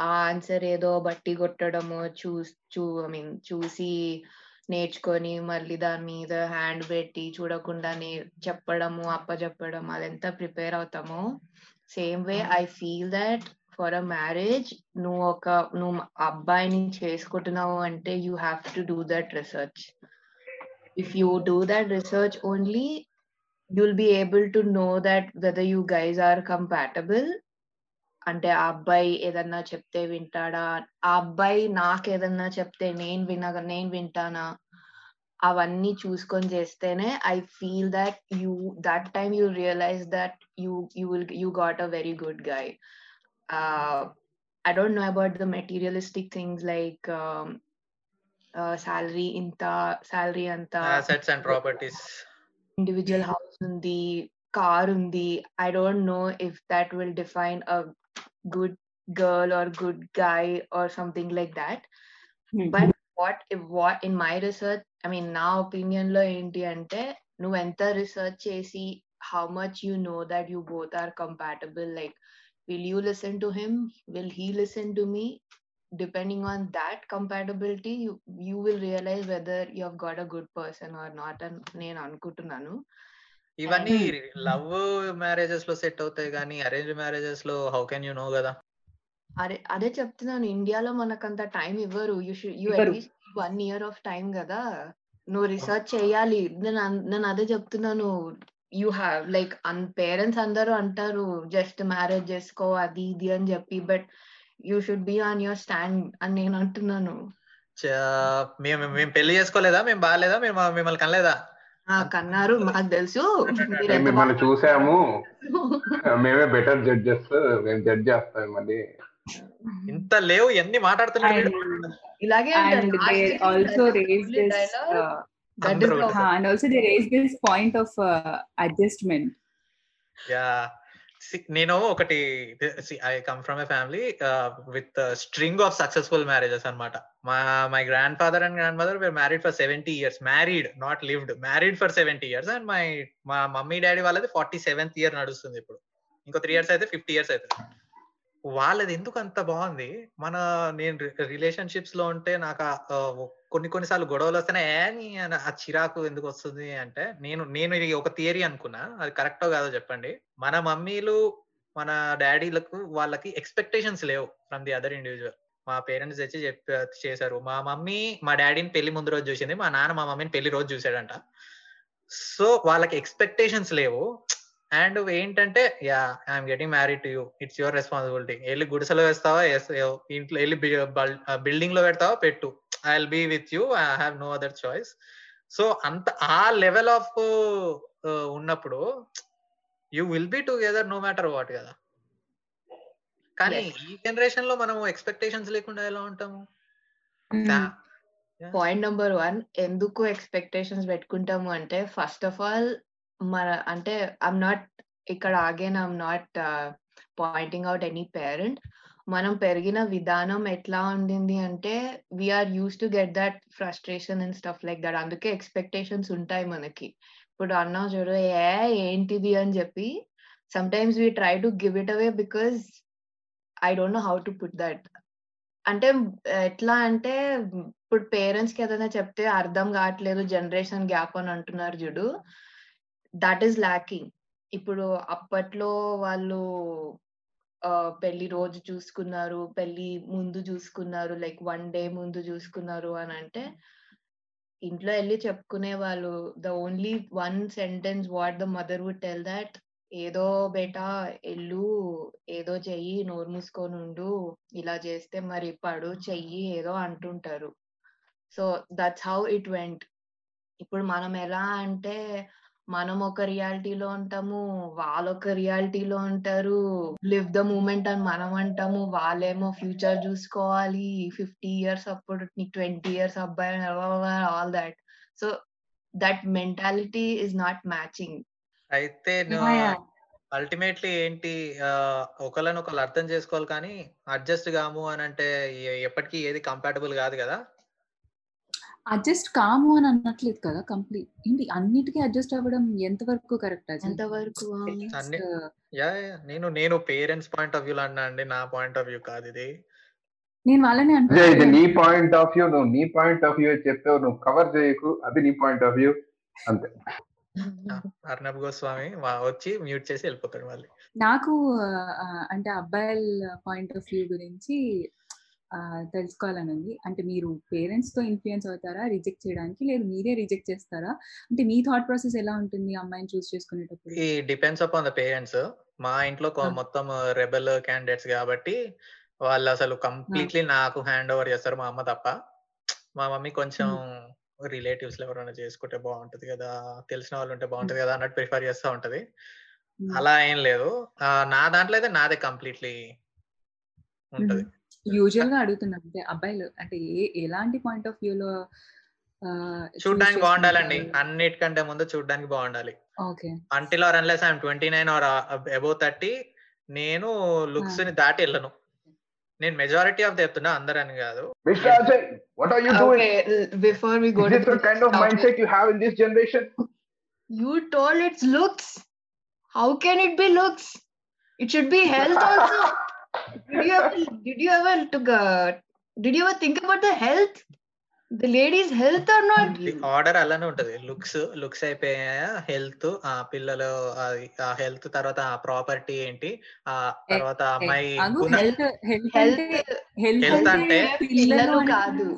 ఆ ఆన్సర్ ఏదో బట్టి కొట్టడము చూస్ చూ ఐ మీన్ చూసి నేర్చుకొని మళ్ళీ దాని మీద హ్యాండ్ పెట్టి చూడకుండా నే చెప్పడము అప్ప చెప్పడం అదెంత ప్రిపేర్ అవుతామో. Same way I feel that for a marriage నువ్వు ఒక నువ్వు అబ్బాయిని చేసుకుంటున్నావు అంటే you have to do that research. If you do that research only you'll be able to know that whether you guys are compatible అంటే ఆ అబ్బాయి ఏదన్నా చెప్తే వింటాడా? ఆ అబ్బాయి నాకు ఏదన్నా చెప్తే నేను విన నేను వింటానా? అవన్నీ చూసుకొని చేస్తేనే I feel that you that time you realize that you you will you got a very good guy I don't know about the materialistic things like salary ఇంత సాలరీ అంత. Assets and properties individual house ఉంది car ఉంది. I don't know if that will define a good girl or good guy or something like that but what if what in my research i mean నా ఒపీనియన్లో ఏంటి అంటే నువ్వు ఎంత research చేసి how much you know that you both are compatible like will you listen to him will he listen to me depending on that compatibility you you will realize whether you have got a good person or not and నేను అనుకుంటున్నాను ఇవన్నీ love మ్యారేజెస్లో set అవుతాయి కానీ arrange మ్యారేజెస్లో how can you know కదా? అదే అదే చెప్తున్నాను. ఇండియాలో మనకంత టైం ఇవ్వరు. యూ షుడ్ యూ ఇవ్వరు. At least one year of time కదా. నువ్వు రీసెర్చ్ చేయాలి. నేను నేను అదే చెప్తున్నాను. You have like an parents అందరూ అంటారు జస్ట్ మ్యారేజ్ చేసుకో అది ఇది అని చెప్పి. But you should be on your stand అని నేను అంటున్నాను. మేము మేము పెళ్ళి చేసుకోలేదా? మేము బాగాలేదా మేము మిమ్మల్ని కనలేదా? కన్నారు మాకు తెలుసు. మిమ్మల్ని చూసాము. [LAUGHS] మేమే బెటర్ జడ్జెస్ మేము జడ్జ్ చేస్తాం మళ్ళీ. ఇంత లేవు ఎన్ని వీడు? ఇలాగే this uh, that is also they raised this point of uh, adjustment. యా నేను ఒకటి I come from a family with string of successful marriages అన్నమాట. మా my grand father and grand mother were married for seventy years married not lived married for seventy years and my మా mummy daddy వాళ్ళది forty seventh year నడుస్తుంది ఇప్పుడు. ఇంకో three years అయితే fifty years అవుతుంది. వాళ్ళది ఎందుకు అంత బాగుంది మన నేను రిలేషన్షిప్స్లో ఉంటే నాకు కొన్ని కొన్నిసార్లు గొడవలు వస్తేనే అని ఆ చిరాకు ఎందుకు వస్తుంది అంటే నేను నేను ఇది ఒక థియరీ అనుకున్నా. అది కరెక్టో కాదో చెప్పండి. మన మమ్మీలు మన డాడీలకు వాళ్ళకి ఎక్స్పెక్టేషన్స్ లేవు ఫ్రమ్ ది అదర్ ఇండివిజువల్. మా పేరెంట్స్ తెచ్చి చెప్పి చేశారు. మా మమ్మీ మా డాడీని పెళ్ళి ముందు రోజు చూసింది. మా నాన్న మా మమ్మీని పెళ్ళి రోజు చూసాడంట సో వాళ్ళకి ఎక్స్పెక్టేషన్స్ లేవు. అండ్ ఏంటంటే yeah I'm getting married to you. It's your responsibility. వెళ్ళి గుడిసెలో వేస్తావా? ఇంట్లో వెళ్ళి బిల్డింగ్లో పెడతావా? పెట్టు. I will be with you. I have no other choice. So అంత ఆ లెవెల్ ఆఫ్ ఉన్నప్పుడు you will be together no matter what కదా. కానీ. ఈ జనరేషన్లో మనం ఎక్స్పెక్టేషన్స్ లేకుండా ఎలా ఉంటాము? పాయింట్ నెంబర్ వన్ ఎందుకు ఎక్స్పెక్టేషన్స్ పెట్టుకుంటాము అంటే ఫస్ట్ ఆఫ్ ఆల్ మన అంటే ఐమ్ నాట్ ఇక్కడ again I'm not pointing out any parent మనం పెరిగిన విధానం ఎట్లా ఉండింది అంటే we are used to get that frustration and stuff like that అందుకే ఎక్స్పెక్టేషన్స్ ఉంటాయి మనకి. ఇప్పుడు అన్నా చూడు ఏ ఏంటిది అని చెప్పి sometimes we try to give it away because I don't know how to put that అంటే ఎట్లా అంటే ఇప్పుడు పేరెంట్స్కి ఏదైనా చెప్తే అర్థం కావట్లేదు జనరేషన్ గ్యాప్ అని అంటున్నారు చూడు. దట్ ఈస్ ల్యాకింగ్ ఇప్పుడు అప్పట్లో వాళ్ళు పెళ్ళి రోజు చూసుకున్నారు పెళ్ళి ముందు చూసుకున్నారు లైక్ వన్ డే ముందు చూసుకున్నారు అని అంటే ఇంట్లో వెళ్ళి చెప్పుకునే వాళ్ళు the only one sentence what the mother would tell that ఏదో బేటా ఎల్లు ఏదో చెయ్యి నోరు మూసుకొని ఉండు ఇలా చేస్తే మరి పడు చెయ్యి ఏదో అంటుంటారు. So that's how it went ఇప్పుడు మనం ఎలా అంటే మనం ఒక రియాలిటీలో ఉంటాము వాళ్ళు ఒక రియాలిటీలో ఉంటారు. లివ్ ద మూమెంట్ అని మనం అంటాము. వాళ్ళేమో ఫ్యూచర్ చూసుకోవాలి. ఫిఫ్టీ ఇయర్స్ అప్పుడు నీకు ట్వంటీ ఇయర్స్ అబ్బాయి all that. So that mentality is not matching. అయితే అల్టిమేట్లీ ఏంటి ఒకళ్ళని ఒకళ్ళు అర్థం చేసుకోవాలి కానీ అడ్జస్ట్ కాము అని అంటే ఎప్పటికీ ఏది కంపాటబుల్ కాదు కదా. అడ్జస్ట్ కాము అని అనట్లేదు కదా కంప్లీట్. ఏంటి అన్నిటికీ అడ్జస్ట్ అవ్వడం ఎంతవరకు కరెక్ట్ ఎంతవరకు? అన్ని- యా యా, నేను నేను పేరెంట్స్ పాయింట్ ఆఫ్ వ్యూ అన్నా అండి నా పాయింట్ ఆఫ్ వ్యూ కాదు ఇది. నేను వాళ్ళని ఇది అంటున్నాను నీ పాయింట్ ఆఫ్ వ్యూ నువ్వు నీ పాయింట్ ఆఫ్ వ్యూ చెప్పావు నువ్వు కవర్ చేయకు అది నీ పాయింట్ ఆఫ్ వ్యూ. అంతే. అర్ణబ్ గోస్వామి వా- వచ్చి మ్యూట్ చేసి వెళ్ళిపోతాడు మళ్ళీ. నాకు అంటే అబ్బాయిల పాయింట్ ఆఫ్ వ్యూ గురించి తెలుసుకోవాలని ఉంది అంటే మీరు పేరెంట్స్తో ఇన్ఫ్లుయెన్స్ అవుతారా రిజెక్ట్ చేయడానికి? లేదు మీరే రిజెక్ట్ చేస్తారా? అంటే మీ థాట్ ప్రాసెస్ ఎలా ఉంటుంది అమ్మాయిని చూస్ చేసుకునేటప్పుడు? ఈ డిపెండ్స్ అపాన్ ద పేరెంట్స్. మా ఇంట్లో. మొత్తం రెబల్ క్యాండిడేట్స్ కాబట్టి వాళ్ళు అసలు కంప్లీట్లీ నాకు హ్యాండ్ ఓవర్ చేస్తారు మా అమ్మ తప్ప. మా మమ్మీ కొంచెం రిలేటివ్స్లో ఎవరైనా చేసుకుంటే బాగుంటది కదా తెలిసిన వాళ్ళు ఉంటే బాగుంటది కదా అన్నట్టు ప్రిఫర్ చేస్తా ఉంటది. అలా ఏం లేదు. నా దాంట్లో అయితే నాదే కంప్లీట్లీ ఉంటది. యూజువల్గా అడుగుతున్నాను అంటే అబ్బాయిలు అంటే ఏ ఎలాంటి పాయింట్ ఆఫ్ వ్యూ లో చూడ్డానికి బాగుండాలండి. అన్నిటికంటే ముందు చూడ్డానికి బాగుండాలి. Okay. Until or unless I'm twenty nine or above thirty నేను లుక్స్ని దాటి వెళ్ళను. నేను మెజారిటీ ఆఫ్ చెప్తున్నా అందరని కాదు. What are you doing Okay, l- before we go Is to this the the kind of topic, mindset you have in this generation? you told it's looks. How can it be [LAUGHS] did you ever did you ever took a did you ever think about the health? The lady's health or not? Order అలానే ఉంటది looks looks అయిపోయాయా health ఆ పిల్లలు ఆ health తర్వాత ఆ property ఏంటి ఆ తర్వాత అమ్మాయి హెల్త్ హెల్త్ Health అంటే హెల్త్ పిల్లలు అంటే- కాదు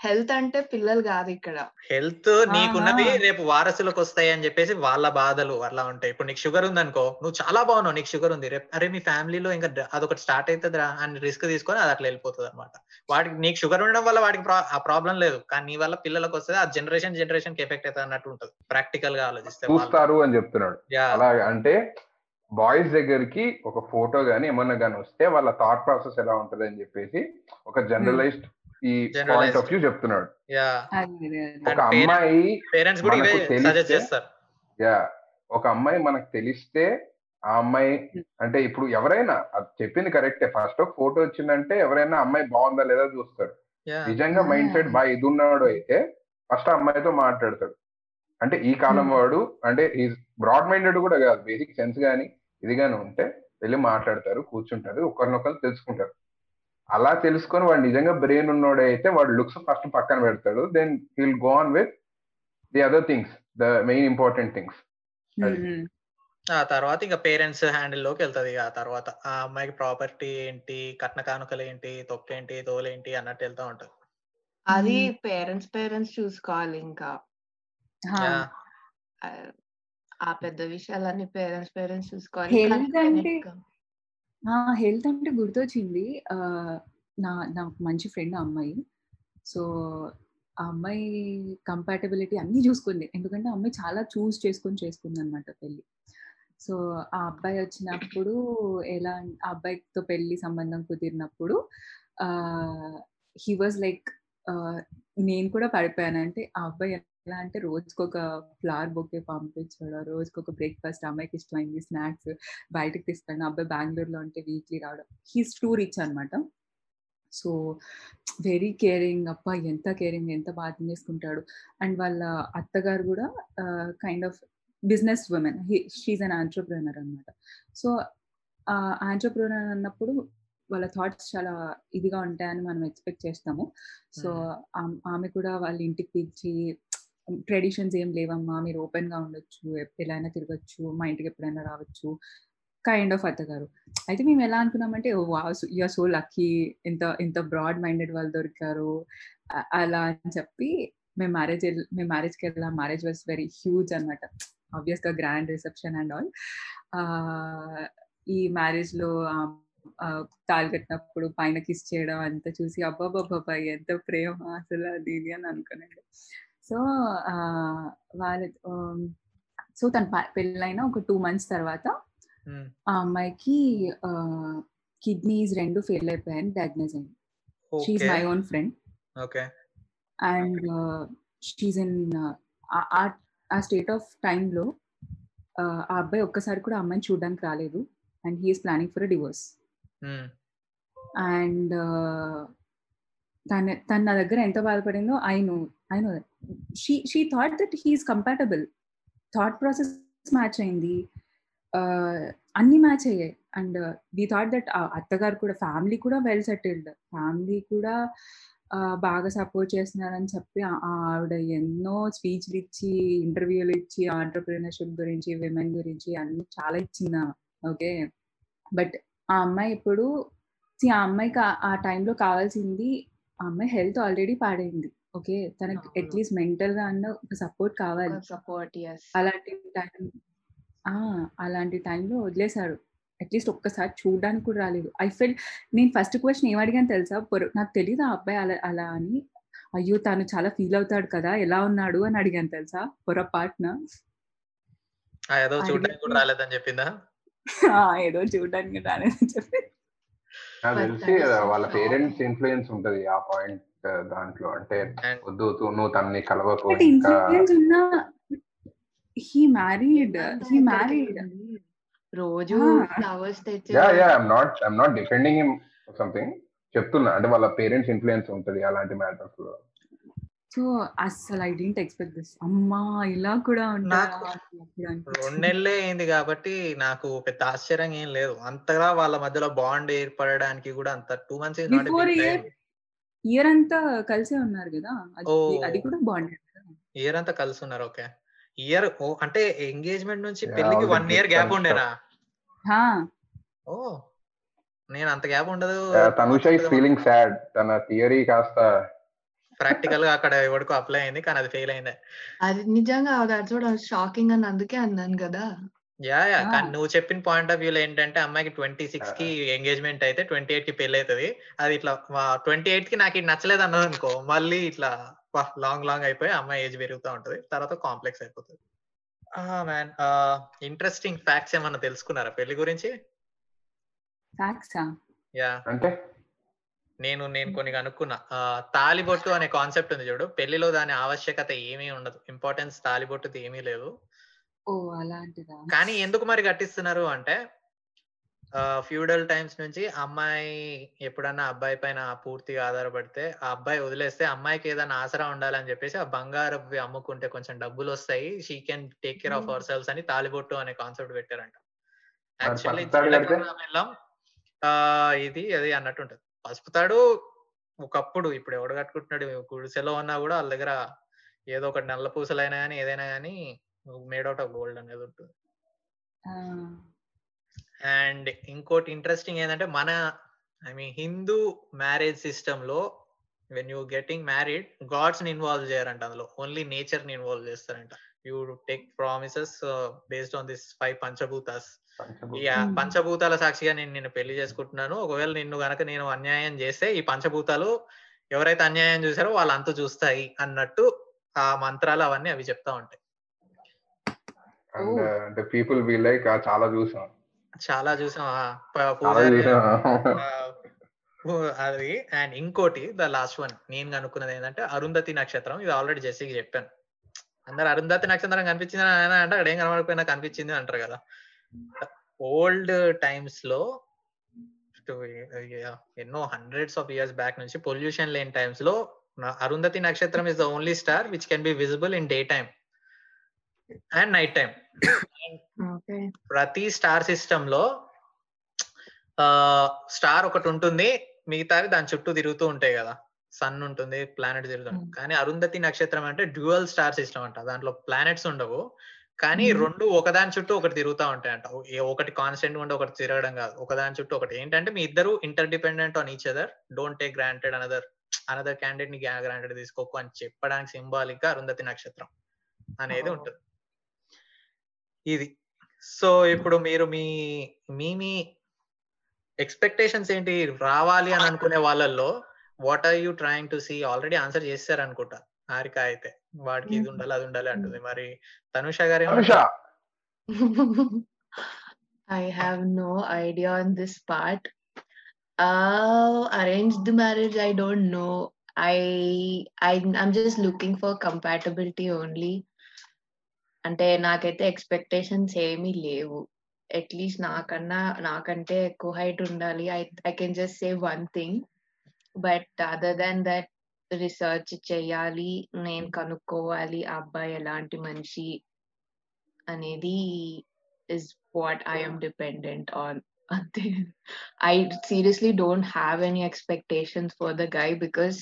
హెల్త్ అంటే పిల్లలు కాదు ఇక్కడ. హెల్త్ నీకున్నవి ఆహా. రేపు వారసులకు వస్తాయి అని చెప్పేసి వాళ్ళ బాధలు అలా ఉంటాయి. ఇప్పుడు నీకు షుగర్ ఉందనుకో నువ్వు చాలా బాగున్నావు నీకు షుగర్ ఉంది. రేపు అరే మీ ఫ్యామిలీలో ఇంకా అదొకటి స్టార్ట్ అవుతుంది అని రిస్క్ తీసుకొని అది అట్లా వెళ్ళిపోతుంది అనమాట వాడికి నీకు షుగర్ ఉండడం వల్ల వాడికి ఆ ప్రాబ్లం లేదు. కానీ నీ వల్ల పిల్లలకు వస్తుంది ఆ జనరేషన్ జనరేషన్కి ఎఫెక్ట్ అవుతుంది అన్నట్టు ఉంటుంది. ప్రాక్టికల్గా ఆలోచిస్తే. చూస్తారు అని చెప్తున్నాడు. అంటే బాయ్స్ దగ్గరికి ఒక ఫోటో గానీ ఏమన్నా గానీ వస్తే వాళ్ళ థాట్ ప్రాసెస్ ఎలా ఉంటది అని చెప్పేసి ఒక జనరలైజ్డ్ ఈ. పాయింట్ ఆఫ్ వ్యూ చెప్తున్నాడు. ఒక అమ్మాయి పేరెంట్స్ కూడా ఇవే మనకు తెలిస్తే- సజెస్ట్ చేస్తారు. యా ఒక అమ్మాయి మనకు తెలిస్తే ఆ అమ్మాయి అంటే ఇప్పుడు ఎవరైనా అది చెప్పింది కరెక్టే. ఫస్ట్ ఒక ఫోటో వచ్చిందంటే ఎవరైనా అమ్మాయి బాగుందా లేదా చూస్తారు యా నిజంగా మైండ్ సెట్ బాగా ఇది ఉన్నాడు అయితే ఫస్ట్ అమ్మాయితో మాట్లాడతాడు. అంటే ఈ కాలం Hmm. వాడు అంటే ఈ బ్రాడ్ మైండెడ్ కూడా కాదు. బేసిక్ సెన్స్ గానీ ఇది గానీ ఉంటే వెళ్ళి మాట్లాడతారు కూర్చుంటారు ఒకరినొకరు తెలుసుకుంటారు. అలా తెలుసుకొని వాడు నిజంగా బ్రెయిన్ ఉన్నోడు అయితే వాడు లుక్స్ ఫస్ట్ పక్కన పెడతాడు. Then will go on with the other things the main important things. ఆ తర్వాత ఇంకా పేరెంట్స్ హ్యాండిల్లోకి వెళ్తది ఆ తర్వాత. ఆ అమ్మాయికి ప్రాపర్టీ ఏంటి కట్న కానుకలు ఏంటి తొక్కేంటి తోలేంటి అన్నట్టు వెళ్తా ఉంటది. అది Hmm. పేరెంట్స్ పేరెంట్స్ చూసుకోవాలి ఇంకా. ఆ. పెద్ద విషయాలన్నీ పేరెంట్స్ పేరెంట్స్ చూసుకోవాలి. హెల్త్ అంటే గుర్తొచ్చింది. నా నాకు మంచి ఫ్రెండ్ అమ్మాయి. సో ఆ అమ్మాయి కంపాటబిలిటీ అన్ని చూసుకుంది. ఎందుకంటే ఆ అమ్మాయి చాలా చూస్ చేసుకొని చేసుకుంది అనమాట పెళ్ళి సో ఆ అబ్బాయి వచ్చినప్పుడు ఎలా అన్- ఆ అబ్బాయితో పెళ్ళి సంబంధం కుదిరినప్పుడు హీ వాజ్ లైక్ నేను కూడా పడిపోయాను. అంటే ఆ అబ్బాయి ఎలా అంటే రోజుకొక ఫ్లవర్ బొకే పంపించాడు. రోజుకొక బ్రేక్ఫాస్ట్ అమ్మాయికి ఇష్టమైంది స్నాక్స్ బయటకు తీసుకెళ్ళిన అబ్బాయి బెంగళూరులో ఉంటే వీక్లీ రావడం. హీస్ టూ రిచ్ అనమాట సో వెరీ కేరింగ్. అప్ప ఎంత కేరింగ్ ఎంత బాగా చేసుకుంటాడు. అండ్ వాళ్ళ అత్తగారు కూడా kind of business women she an entrepreneur అనమాట సో ఆంటర్ప్రినర్ అన్నప్పుడు వాళ్ళ థాట్స్ చాలా ఇదిగా ఉంటాయని మనం ఎక్స్పెక్ట్ చేస్తాము. సో ఆమె కూడా వాళ్ళ ఇంటికి పిలిచి ట్రెడిషన్స్ ఏం లేవమ్మా మీరు ఓపెన్గా ఉండొచ్చు ఎలా అయినా తిరగచ్చు మా ఇంటికి ఎప్పుడైనా రావచ్చు కైండ్ ఆఫ్ అత్తగారు. అయితే మేము ఎలా అనుకున్నామంటే యూఆర్ సో లక్కీ ఎంత ఎంత బ్రాడ్ మైండెడ్ వాళ్ళు దొరికారు అలా అని చెప్పి మేము మ్యారేజ్ మేము మ్యారేజ్కి వెళ్ళాం. మ్యారేజ్ వాజ్ వెరీ హ్యూజ్ అనమాట ఆబ్వియస్గా గ్రాండ్ రిసెప్షన్ అండ్ ఆల్. ఈ మ్యారేజ్లో తాళి కట్టినప్పుడు పైన కిస్ చేయడం అంతా చూసి అబ్బాబాబాబాయ్ ఎంత ప్రేమ అసలు దీని ఇది అని అనుకున్నాడు సో వాళ్ళ సో తన పెళ్ళైన ఒక టూ మంత్స్ తర్వాత ఆ అమ్మాయికి కిడ్నీస్ రెండు ఫెయిల్ అయిపోయాయని డయాగ్నోజ్ అయింది. She's my own friend okay. And she's in a state of టైంలో ఆ అబ్బాయి ఒక్కసారి కూడా అమ్మాయిని చూడడానికి రాలేదు. And he's planning for divorce and తన తన నా దగ్గర ఎంత బాధపడిందో I know I know she she thought that he's compatible thought process match అయింది. అన్ని మ్యాచ్ అయ్యాయి. అండ్ వి థాట్ దట్ అత్తగారు కూడా ఫ్యామిలీ కూడా వెల్ సెటిల్డ్ ఫ్యామిలీ కూడా బాగా సపోర్ట్ చేస్తున్నారని చెప్పి ఆవిడ ఎన్నో స్పీచ్లు ఇచ్చి ఇంటర్వ్యూలు ఇచ్చి ఆంటర్ప్రినర్షిప్ గురించి విమెన్ గురించి అన్ని చాలా ఇచ్చింది ఓకే బట్ ఆ అమ్మాయి ఇప్పుడు ఆ అమ్మాయికి ఆ టైంలో కావాల్సింది ఆ అమ్మాయి హెల్త్ ఆల్రెడీ పాడైంది. ఓకే. తనకి. అట్లీస్ట్ మెంటల్గా అన్న ఒక సపోర్ట్ కావాలి. సపోర్ట్. ఎస్ అలాంటి టైం ఆ, అలాంటి టైంలో వదిలేశారు. అట్లీస్ట్ ఒక్కసారి చూడడానికి కూడా రాలేదు. ఐ ఫెల్ నేను ఫస్ట్ క్వశ్చన్ ఏం అడిగాను తెలుసా? పొర- నాకు తెలియదు ఆ అబ్బాయి అలా అలా అని? అయ్యో! తను చాలా ఫీల్ అవుతాడు కదా! ఎలా ఉన్నాడు? అని అడిగాను తెలుసా? పొరపాటున ఆ, ఏదో చూడడానికి కూడా రాలేదని చెప్పిందా? ఏదో చూడడానికి రాలేదని చెప్పి వాళ్ళ. పేరెంట్స్ ఇన్ఫ్లుయెన్స్ ఉంటది ఆ పాయింట్. దాంట్లో అంటే వద్దు నువ్వు తనని కలవకు హీ మ్యారీడ్ హీ మ్యారీడ్. రోజు. ఫ్లవర్స్ తెచ్చి ya ya I'm not I'm not defending him something చెప్తున్నా అంటే వాళ్ళ పేరెంట్స్ ఇన్ఫ్లుయెన్స్ ఉంటది అలాంటి మ్యాటర్స్లో. సో అస్సలు ఐ డెంట్ ఎక్స్పెక్ట్ దిస్ అమ్మా ఇలా కూడా నాకు. రెండు నెలలే అయింది కాబట్టి నాకు పెద్ద ఆశ్చర్యం ఏం లేదు. అంతగా వాళ్ళ మధ్యలో బాండ్ ఏర్పడడానికి కూడా అంత టూ మంత్స్ ఇయర్ అంతా కలిసే ఉన్నారు కదా? అది. అది కూడా బాగుంది ఇయర్ అంతా కలిసి ఉన్నారు ఓకే. ఇయర్ అంటే ఎంగేజ్మెంట్ నుంచి పెళ్ళికి వన్ ఇయర్ గ్యాప్ ఉండేనా? ఓ నేను అంత గ్యాప్ ఉండదు. తనుష ఇస్ ఫీలింగ్ సాడ్ తన థియరీ కాస్త ప్రాక్టికల్గా అక్కడ ఎవరికో అప్లై అయింది కానీ అది ఫెయిల్ అయింది. అది నిజంగా దట్స్ వాట్ షాకింగ్ అని అందుకే అన్నాను కదా. Yeah yeah. కానీ నువ్వు చెప్పిన పాయింట్ ఆఫ్ వ్యూలో ఏంటంటే అమ్మాయికి ట్వంటీ సిక్స్కి ఎంగేజ్మెంట్ అయితే ట్వంటీ ఎయిట్కి పెళ్ళి అవుతుంది అది ఇట్లా ట్వంటీ ఎయిట్కి నాకు ఇది నచ్చలేదు అన్నది అనుకో మళ్ళీ ఇట్లా లాంగ్ లాంగ్ అయిపోయి అమ్మాయి ఏజ్ పెరుగుతూ ఉంటది. తర్వాత కాంప్లెక్స్ అయిపోతుంది. మ్యాన్ ఇంట్రెస్టింగ్ ఫ్యాక్ట్స్ ఏమన్నా తెలుసుకున్నారా పెళ్ళి గురించి? యా. అంటే? నేను నేను కొన్ని కనుక్కున్నా. తాలిబొట్టు అనే కాన్సెప్ట్ ఉంది చూడు. పెళ్ళిలో దాని ఆవశ్యకత ఏమీ ఉండదు. ఇంపార్టెన్స్ తాలిబొట్టుది ఏమీ లేదు. ఓ అలాంటిదా? కానీ ఎందుకు మరి కట్టిస్తున్నారు అంటే ఫ్యూడల్ టైమ్స్ నుంచి అమ్మాయి ఎప్పుడన్నా అబ్బాయి పైన పూర్తిగా ఆధారపడితే ఆ అబ్బాయి వదిలేస్తే అమ్మాయికి ఏదైనా ఆసరా ఉండాలని చెప్పేసి ఆ బంగారు అమ్ముకుంటే కొంచెం డబ్బులు వస్తాయి. She can take care of ourselves అని తాలిబొట్టు అనే కాన్సెప్ట్ పెట్టారంట. యాక్చువల్లీ పసుపు తాడు కడితే? ఇది అది అన్నట్టు ఉంటుంది. పసుపు తాడు ఒకప్పుడు ఇప్పుడు ఎవడు కట్టుకుంటున్నాడు? గుడిసెలో ఉన్నా కూడా వాళ్ళ దగ్గర ఏదో ఒకటి నల్ల పూసలైనా కానీ ఏదైనా కానీ మేడ్ అవుట్ ఆఫ్ గోల్డ్ అనేది ఉంటుంది. అండ్ ఇంకోటి ఇంట్రెస్టింగ్ ఏంటంటే మన ఐ మీన్ హిందూ మ్యారేజ్ సిస్టమ్లో వెన్ యూ గెటింగ్ మ్యారీడ్ గాడ్స్ని ఇన్వాల్వ్ చేయరంట అందులో. ఓన్లీ నేచర్ని ఇన్వాల్వ్ చేస్తారంట. You take promises based on this five panchabhutas. Hmm. పంచభూతాల సాక్షిగా నేను నిన్ను పెళ్ళి చేసుకుంటున్నాను. ఒకవేళ నిన్ను గనక నేను అన్యాయం చేస్తే ఈ పంచభూతాలు ఎవరైతే అన్యాయం చూసారో వాళ్ళు అంతు చూస్తాయి అన్నట్టు ఆ మంత్రాలు అవన్నీ అవి చెప్తా ఉంటాయి. అండ్. అంటే పీపుల్ వీ లైక్ చాలా చూసాం. చాలా చూసాం. అది. అండ్ ఇంకోటి ద లాస్ట్ వన్. నేను కనుక్కున్నది ఏంటంటే అరుంధతి నక్షత్రం. ఇది ఆల్రెడీ జెస్సీకి చెప్పాను. అందరు అరుంధతి నక్షత్రం కనిపించింది అని అంటే అక్కడ ఏం కనబడిపోయినా కనిపించింది అంటారు కదా. ఓల్డ్ టైమ్స్లో ఎన్నో హండ్రెడ్స్ ఆఫ్ ఇయర్స్ బ్యాక్ నుంచి పొల్యూషన్ లేని టైమ్స్లో అరుంధతి నక్షత్రం is the only star which can be visible in day time and night time ప్రతి స్టార్ సిస్టమ్లో స్టార్ ఒకటి ఉంటుంది మిగతావి దాని చుట్టూ తిరుగుతూ ఉంటాయి కదా. సన్ ఉంటుంది ప్లానెట్ తిరుగుతుంది. కానీ అరుంధతి నక్షత్రం అంటే డ్యూయల్ స్టార్ సిస్టమ్ అంట. దాంట్లో ప్లానెట్స్ ఉండవు. కానీ. రెండు ఒకదాని చుట్టూ ఒకటి తిరుగుతూ ఉంటాయి అంట ఒకటి కాన్స్టెంట్ ఉంటే ఒకటి తిరగడం కాదు. ఒకదాని చుట్టూ ఒకటి. ఏంటంటే మీ ఇద్దరు interdependent on each other don't take granted another another క్యాండిడేట్ని గ్రాంటెడ్ తీసుకోకు అని చెప్పడానికి సింబాలిక్గా అరుంధతి నక్షత్రం అనేది. ఉంటుంది. ఇది. సో ఇప్పుడు మీరు మీ మీ మీ ఎక్స్పెక్టేషన్స్ ఏంటి? రావాలి అని అనుకునే వాళ్ళల్లో what are you trying to see already answer చేశారు అనుకుంటా. హారిక అయితే. వాడికి ఇది ఉండాలి అది ఉండాలి అంటుంది. మరి తనుష గారు have no idea on this part. Uh, arranged marriage, I don't know. I I I'm just looking for compatibility only. అంటే నాకైతే ఎక్స్పెక్టేషన్స్ ఏమీ లేవు. అట్లీస్ట్ నాకన్నా నాకంటే ఎక్కువ హైట్ ఉండాలి. I I can just say one thing but other than that research చేయాలి. నేను కనుక్కోవాలి ఆ అబ్బాయి ఎలాంటి మనిషి అనేది is what I'm dependent on అంతే. I seriously don't have any expectations for the guy because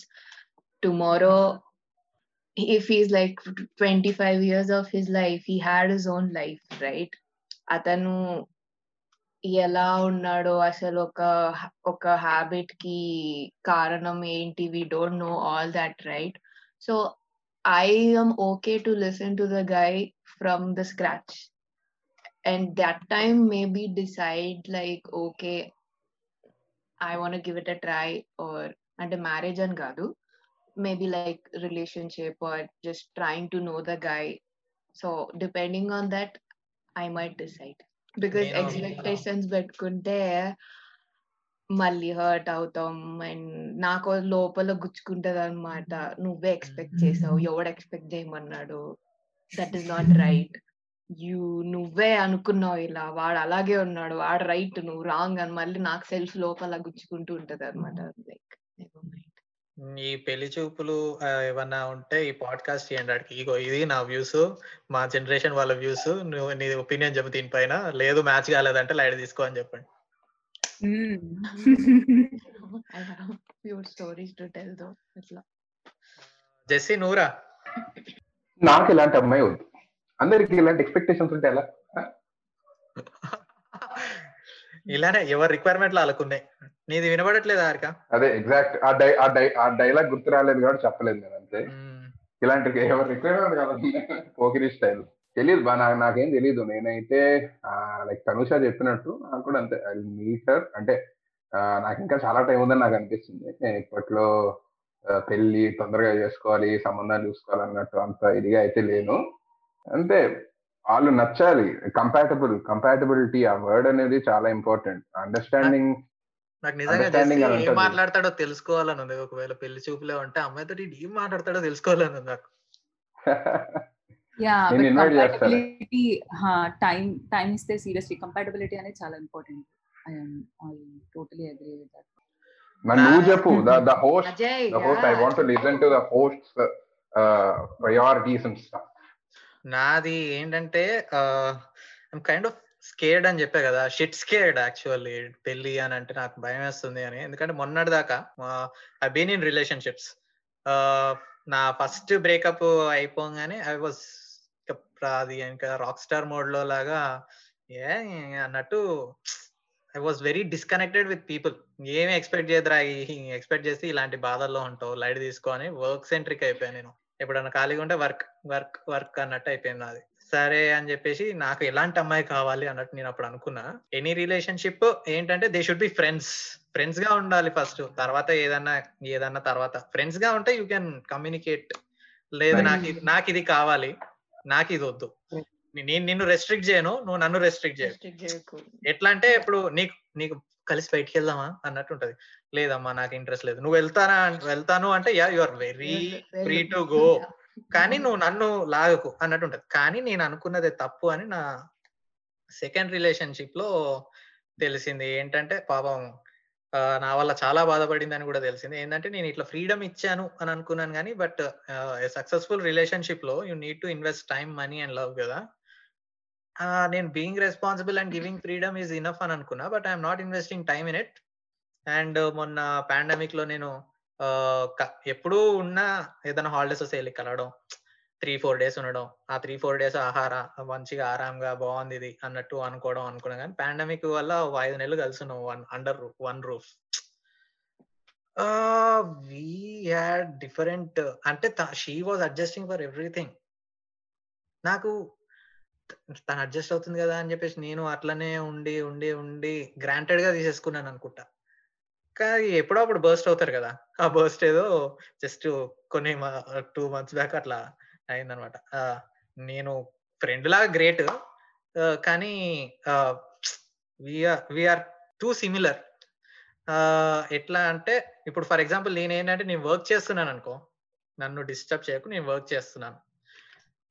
tomorrow if he's like 25 years of his life he had his own life right? అతను ఎలా ఉన్నాడో అసలు ఒక ఒక హ్యాబిట్కి కారణం ఏంటి? We don't know all that right so I am okay to listen to the guy from the scratch and that time maybe decide like okay I want give it a try or అంటే marriage అని కాదు. Maybe like relationship or just trying to know the guy. So depending on that i might decide. Because నేను- expectations పెట్టుకుంటే మళ్ళీ hurt అవుతాం and నాకు లోపల గుచ్చుకుంటది అనమాట నువ్వే ఎక్స్పెక్ట్ చేసావు ఎవడు ఎక్స్పెక్ట్ చేయమన్నాడు? That is not right you నువ్వే అనుకున్నావు ఇలా వాడు అలాగే ఉన్నాడు వాడు రైట్ నువ్వు రాంగ్ అని మళ్ళీ నాకు సెల్ఫ్ లోపల గుచ్చుకుంటూ ఉంటది అనమాట లైక్ ఈ పెళ్ళి చూపులు ఆ, ఏమన్నా ఉంటే ఈ పాడ్కాస్ట్ చేయండి ఆడికి. ఇగో ఇది నా వ్యూస్ మా జనరేషన్ వాళ్ళ వ్యూస్ నువ్వు నీ ఒపీనియన్ చెప్పు దీనిపైన. లేదు మ్యాచ్ కాలేదంటే లైట్ తీసుకో అని చెప్పండి. I have few stories to tell though. ఇట్లా జెస్సీ నూరా? నాకు ఇలాంటి అమ్మాయి వద్దు. అందరికి ఇలాంటి ఎక్స్పెక్టేషన్స్ ఉంటే ఎలా? [LAUGHS] ఇలానే ఎవరి రిక్వైర్మెంట్లు వాళ్ళకున్నాయి. నీది వినబడట్లేదు హారిక? అదే ఎగ్జాక్ట్ ఆ డై ఆ డై ఆ డైలాగ్ గుర్తు రాలేదు కాబట్టి చెప్పలేదు నేను అంతే. ఇలాంటి ఎవరు రిక్వైర్మెంట్ కాదు. పోకిరి స్టైల్. తెలియదు బా నాకు నాకేం తెలియదు నేనైతే లైక్ తనుష చెప్పినట్టు నాకు కూడా అంతే. ఐ మీటర్ అంటే నాకు ఇంకా చాలా టైం ఉందని నాకు అనిపిస్తుంది. నేను ఇప్పట్లో ఆ, పెళ్ళి తొందరగా చేసుకోవాలి సంబంధాలు చూసుకోవాలి అన్నట్టు అంత ఇదిగా అయితే లేను. అంటే వాళ్ళు నచ్చాలి. కంపాటబుల్ కంపాటబిలిటీ ఆ వర్డ్ అనేది చాలా ఇంపార్టెంట్ అండర్స్టాండిండింగ్ నాకు నిజంగా ఏం. మాట్లాడతాడో తెలుసుకోవాలని ఉంది. ఒకవేళ పెళ్ళి చూపులే ఉంటే అమ్మాయితో ఏం మాట్లాడతాడో తెలుసుకోవాలని ఉంది నాకు. కంపాటబిలిటీ టైం టైం ఇస్తే సీరియస్లీ కంపాటబిలిటీ అనేది చాలా important totally agree with that మరి నువ్వు చెప్పు ద హోస్ట్ uh, uh, నాది ఏంటంటే కైండ్ ఆఫ్ స్కేర్డ్ అని చెప్పా కదా. షిట్ స్కేర్డ్ యాక్చువల్లీ పెళ్ళి అని అంటే నాకు భయం వేస్తుంది అని. ఎందుకంటే మొన్నటి దాకా ఐ బీన్ ఇన్ రిలేషన్షిప్స్ నా ఫస్ట్ బ్రేకప్ అయిపోగానే ఐ వాజ్ అది ఇంకా రాక్ స్టార్ మోడ్లో లాగా ఏ అన్నట్టు I was very disconnected with people ఏమి ఎక్స్పెక్ట్ చేయదురా ఎక్స్పెక్ట్ చేసి ఇలాంటి బాధల్లో ఉంటావు లైట్ తీసుకొని వర్క్ సెంట్రిక్ అయిపోయాను నేను. ఎప్పుడన్నా ఖాళీగా ఉంటే వర్క్ వర్క్ వర్క్ అన్నట్టు అయిపోయింది అది సరే అని చెప్పేసి నాకు ఎలాంటి అమ్మాయి కావాలి అన్నట్టు నేను అప్పుడు అనుకున్నా. ఎనీ రిలేషన్షిప్ ఏంటంటే దే షుడ్ బి ఫ్రెండ్స్ ఫ్రెండ్స్గా ఉండాలి ఫస్ట్ తర్వాత ఏదన్నా ఏదన్నా తర్వాత. ఫ్రెండ్స్గా ఉంటే యూ కెన్ కమ్యూనికేట్ లేదు నాకు నాకు ఇది కావాలి. నాకు ఇది వద్దు. నేను నిన్ను రెస్ట్రిక్ట్ చేయను. నువ్వు నన్ను రెస్ట్రిక్ట్ చేయకు. ఎట్లా అంటే ఇప్పుడు నీకు నీకు కలిసి బయటికి వెళ్దామా అన్నట్టు ఉంటది. లేదమ్మా నాకు ఇంట్రెస్ట్ లేదు. నువ్వు వెళ్తానా వెళ్తాను అంటే yeah you are very free. To go కానీ నువ్వు నన్ను లాగకు అన్నట్టు ఉంటది కానీ నేను అనుకున్నదే తప్పు అని నా సెకండ్ రిలేషన్షిప్లో తెలిసింది. ఏంటంటే పాపం నా వల్ల చాలా బాధపడింది అని కూడా తెలిసింది. ఏంటంటే నేను ఇట్లా ఫ్రీడమ్ ఇచ్చాను అని అనుకున్నాను కానీ బట్ సక్సెస్ఫుల్ రిలేషన్షిప్లో you need to invest time money and love కదా. నేను being responsible and giving freedom is enough అని అనుకున్నా but I'm not investing time in it. And మొన్న పాండమిక్లో నేను ఎప్పుడూ ఉన్నా ఏదైనా హాలిడేస్ వస్తే వెళ్ళి కలవడం త్రీ ఫోర్ డేస్ ఉండడం ఆ త్రీ ఫోర్ డేస్ ఆహార మంచిగా ఆరాంగా బాగుంది ఇది అన్నట్టు అనుకోవడం అనుకున్నా కానీ పాండమిక్ వల్ల ఐదు నెలలు కలిసి ఉన్నాం one under one roof we had different అంటే she was adjusting for everything నాకు తను అడ్జస్ట్ అవుతుంది కదా అని చెప్పేసి నేను అట్లనే ఉండి ఉండి ఉండి గ్రాంటెడ్గా తీసేసుకున్నాను అనుకుంటా. కానీ ఎప్పుడో అప్పుడు బర్స్ట్ అవుతారు కదా. ఆ బర్స్ట్ ఏదో జస్ట్ కొన్ని టూ మంత్స్ బ్యాక్ అట్లా అయిందనమాట. నేను ఫ్రెండ్ లాగా గ్రేట్ కానీ వీఆర్ టూ సిమిలర్ ఎట్లా అంటే ఇప్పుడు ఫర్ ఎగ్జాంపుల్ నేను ఏంటంటే నేను వర్క్ చేస్తున్నాను అనుకో నన్ను డిస్టర్బ్ చేయకు నేను వర్క్ చేస్తున్నాను.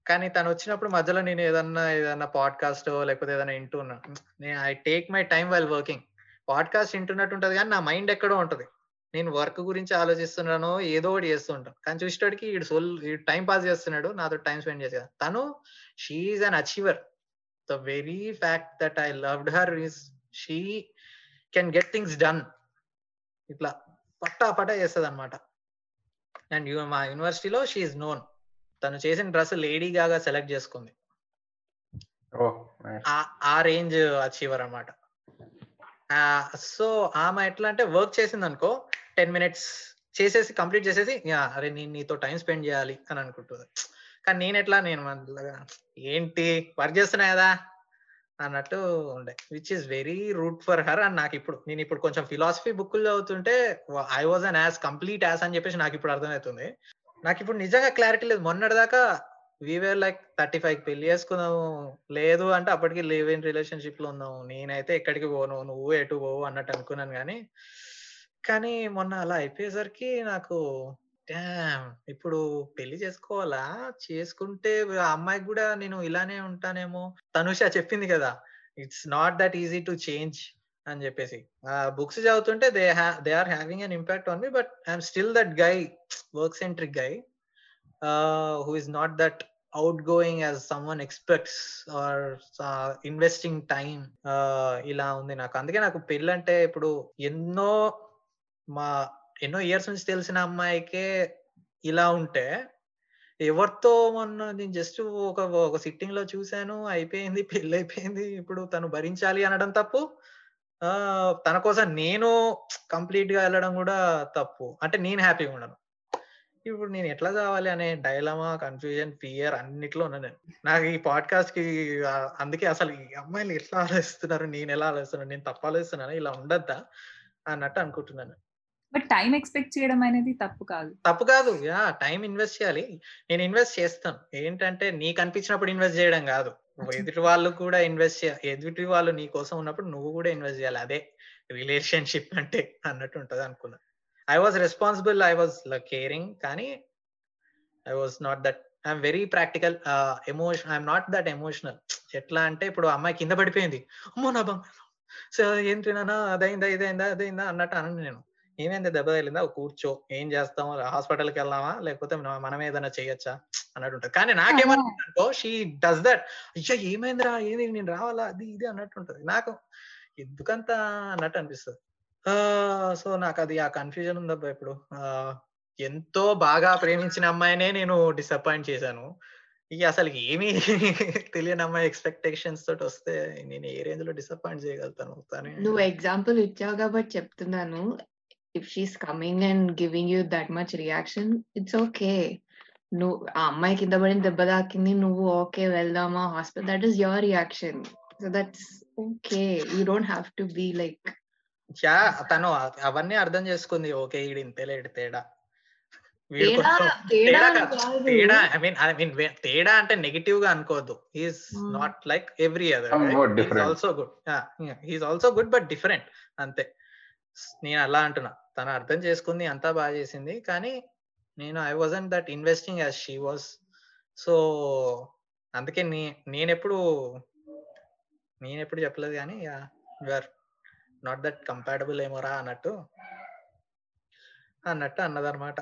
కానీ తను వచ్చినప్పుడు మధ్యలో నేను ఏదన్నా ఏదన్నా పాడ్కాస్ట్ లేకపోతే ఏదైనా వింటున్నాను నేను I take my time while working podcast వింటున్నట్టు ఉంటది కానీ నా మైండ్ ఎక్కడో ఉంటది. నేను వర్క్ గురించి ఆలోచిస్తున్నాను ఏదో ఒకటి చేస్తూ ఉంటాను కానీ చూసేటడికి ఈడు సోల్ టైం పాస్ చేస్తున్నాడు నాతో టైం స్పెండ్ చేసే తను she's an achiever the very fact that I loved her is she can get things done ఇట్లా పట్టా పట్టా చేస్తుంది అనమాట అండ్ మా యూనివర్సిటీలో షీఈ్ నోన్ తను చేసిన డ్రెస్ లేడీ గాగా సెలెక్ట్ చేసుకుంది. ఆ రేంజ్ అచీవర్ అనమాట సో ఆమె ఎట్లా అంటే వర్క్ చేసింది అనుకో టెన్ మినిట్స్ చేసేసి కంప్లీట్ చేసేసి అరే నేను నీతో టైం స్పెండ్ చేయాలి అని అనుకుంటుంది. కానీ నేను ఎట్లా నేను ఏంటి వర్క్ చేస్తున్నా కదా అన్నట్టు ఉండే. Which is very root for her and నాకు ఇప్పుడు నేను ఇప్పుడు కొంచెం ఫిలాసఫీ బుక్కులు చదువుతుంటే I was an as complete as అని చెప్పేసి నాకు ఇప్పుడు అర్థమవుతుంది. నాకు ఇప్పుడు నిజంగా క్లారిటీ లేదు. మొన్నటిదాకా వీవేర్ లైక్ థర్టీ ఫైవ్ పెళ్ళి చేసుకుందాము లేదు అంటే అప్పటికి లివ్ ఇన్ రిలేషన్షిప్లో ఉన్నాము. నేనైతే ఎక్కడికి పోను. నువ్వు ఎటు పోవు అన్నట్టు అనుకున్నాను కానీ కానీ మొన్న అలా అయిపోయేసరికి నాకు ఇప్పుడు పెళ్ళి చేసుకోవాలా? చేసుకుంటే ఆ అమ్మాయికి కూడా నేను ఇలానే ఉంటానేమో. తనుష చెప్పింది కదా it's not that easy to change అని చెప్పేసి. ఆ బుక్స్ చదువుతుంటే they have they are having an impact on me but I'm still that guy work centric guy who is not that outgoing as someone expects or investing time ఇలా ఉంది నాకు. అందుకే నాకు పెళ్ళి అంటే ఇప్పుడు ఎన్నో మా ఎన్నో ఇయర్స్ నుంచి తెలిసిన అమ్మాయికే ఇలా ఉంటే ఎవరితో మొన్న నేను జస్ట్ ఒక ఒక సిట్టింగ్లో చూశాను అయిపోయింది పెళ్ళి అయిపోయింది ఇప్పుడు తను భరించాలి అనడం తప్పు. తన కోసం నేను కంప్లీట్గా వెళ్ళడం కూడా తప్పు. అంటే నేను హ్యాపీగా ఉండను. ఇప్పుడు నేను ఎట్లా కావాలి అనే డైలమా కన్ఫ్యూజన్ ఫియర్ అన్నిట్లో ఉన్నాను నేను. నాకు ఈ పాడ్కాస్ట్కి అందుకే అసలు ఈ అమ్మాయిలు ఎట్లా ఆలోచిస్తున్నారు నేను ఎలా ఆలోచిస్తున్నాను నేను తప్పు ఆలోచిస్తున్నాను ఇలా ఉండద్దా అన్నట్టు అనుకుంటున్నాను. బట్ టైం ఎక్స్పెక్ట్ చేయడం అనేది తప్పు కాదు. తప్పు కాదు. యా టైం ఇన్వెస్ట్ చేయాలి. నేను ఇన్వెస్ట్ చేస్తాను. ఏంటంటే నీకు అనిపించినప్పుడు ఇన్వెస్ట్ చేయడం కాదు. ఎదుటి వాళ్ళు కూడా ఇన్వెస్ట్ చేయాలి ఎదుటి వాళ్ళు నీ కోసం ఉన్నప్పుడు నువ్వు కూడా ఇన్వెస్ట్ చేయాలి. అదే రిలేషన్షిప్ అంటే అన్నట్టు ఉంటది అనుకున్నా. I was responsible I was caring కానీ I was not that I'm very practical emotion I'm not that emotional ఎట్లా అంటే ఇప్పుడు అమ్మాయి కింద పడిపోయింది. అమ్మో నా బంగారం సో ఏంటి నాన్న? అదైందా ఇదైందా అదైందా అన్నట్టు అనను నేను. ఏమైంది దెబ్బ తగిలిందా? కూర్చో. ఏం చేస్తాం? హాస్పిటల్కి వెళ్దామా? లేకపోతే మనం ఏదైనా చేయొచ్చా? అన్నట్టు ఉంటుంది. కానీ నాకేమనుకుంటుందో షీ డస్ దట్ అయ్యా ఏమైందిరా? ఏది? నేను రావాలా? అది ఇది అన్నట్టు ఉంటుంది. నాకు ఎందుకంత అన్నట్టు అనిపిస్తుంది. సో నాకు అది ఆ కన్ఫ్యూజన్ ఉందబ్బా ఇప్పుడు. ఆ, ఎంతో బాగా ప్రేమించిన అమ్మాయినే నేను డిసప్పాయింట్ చేశాను. ఇక అసలు ఏమీ [LAUGHS] తెలియని అమ్మాయి ఎక్స్పెక్టేషన్స్ తోటి వస్తే నేను ఏ రేంజ్లో డిసప్పాయింట్ చేయగలుగుతాను? తనే నువ్వు ఎగ్జాంపుల్ ఇచ్చావు కాబట్టి చెప్తున్నాను. If she's coming and giving you that much reaction it's okay నువ్వు ఆ అమ్మాయి కింద పడిన దెబ్బ తాకింది నువ్వు ఓకే వెళ్దామా hospital that is your reaction so that's okay you don't have to be like yeah తను అవన్నీ అర్థం చేసుకుంది. ఓకే ఈడు ఇంతేలేడు తేడా. వీడు తేడా కొంచెం ఐ మీన్ ఐ మీన్ తేడా అంటే నెగిటివ్గా అనుకోవద్దు Hmm. Not like every other. Also good he's also good but different అంతే. నేను అలా అంటున్నా. తను అర్థం చేసుకుంది అంతా బాగా చేసింది. కానీ నేను I wasn't that investing as she was so అందుకే నే నేను ఎప్పుడు నేను ఎప్పుడు చెప్పలేదు కానీ ఆర్ నాట్ దట్ కంపాటబుల్ ఏమోరా అన్నట్టు. అన్నట్టు అన్నదన్నమాట.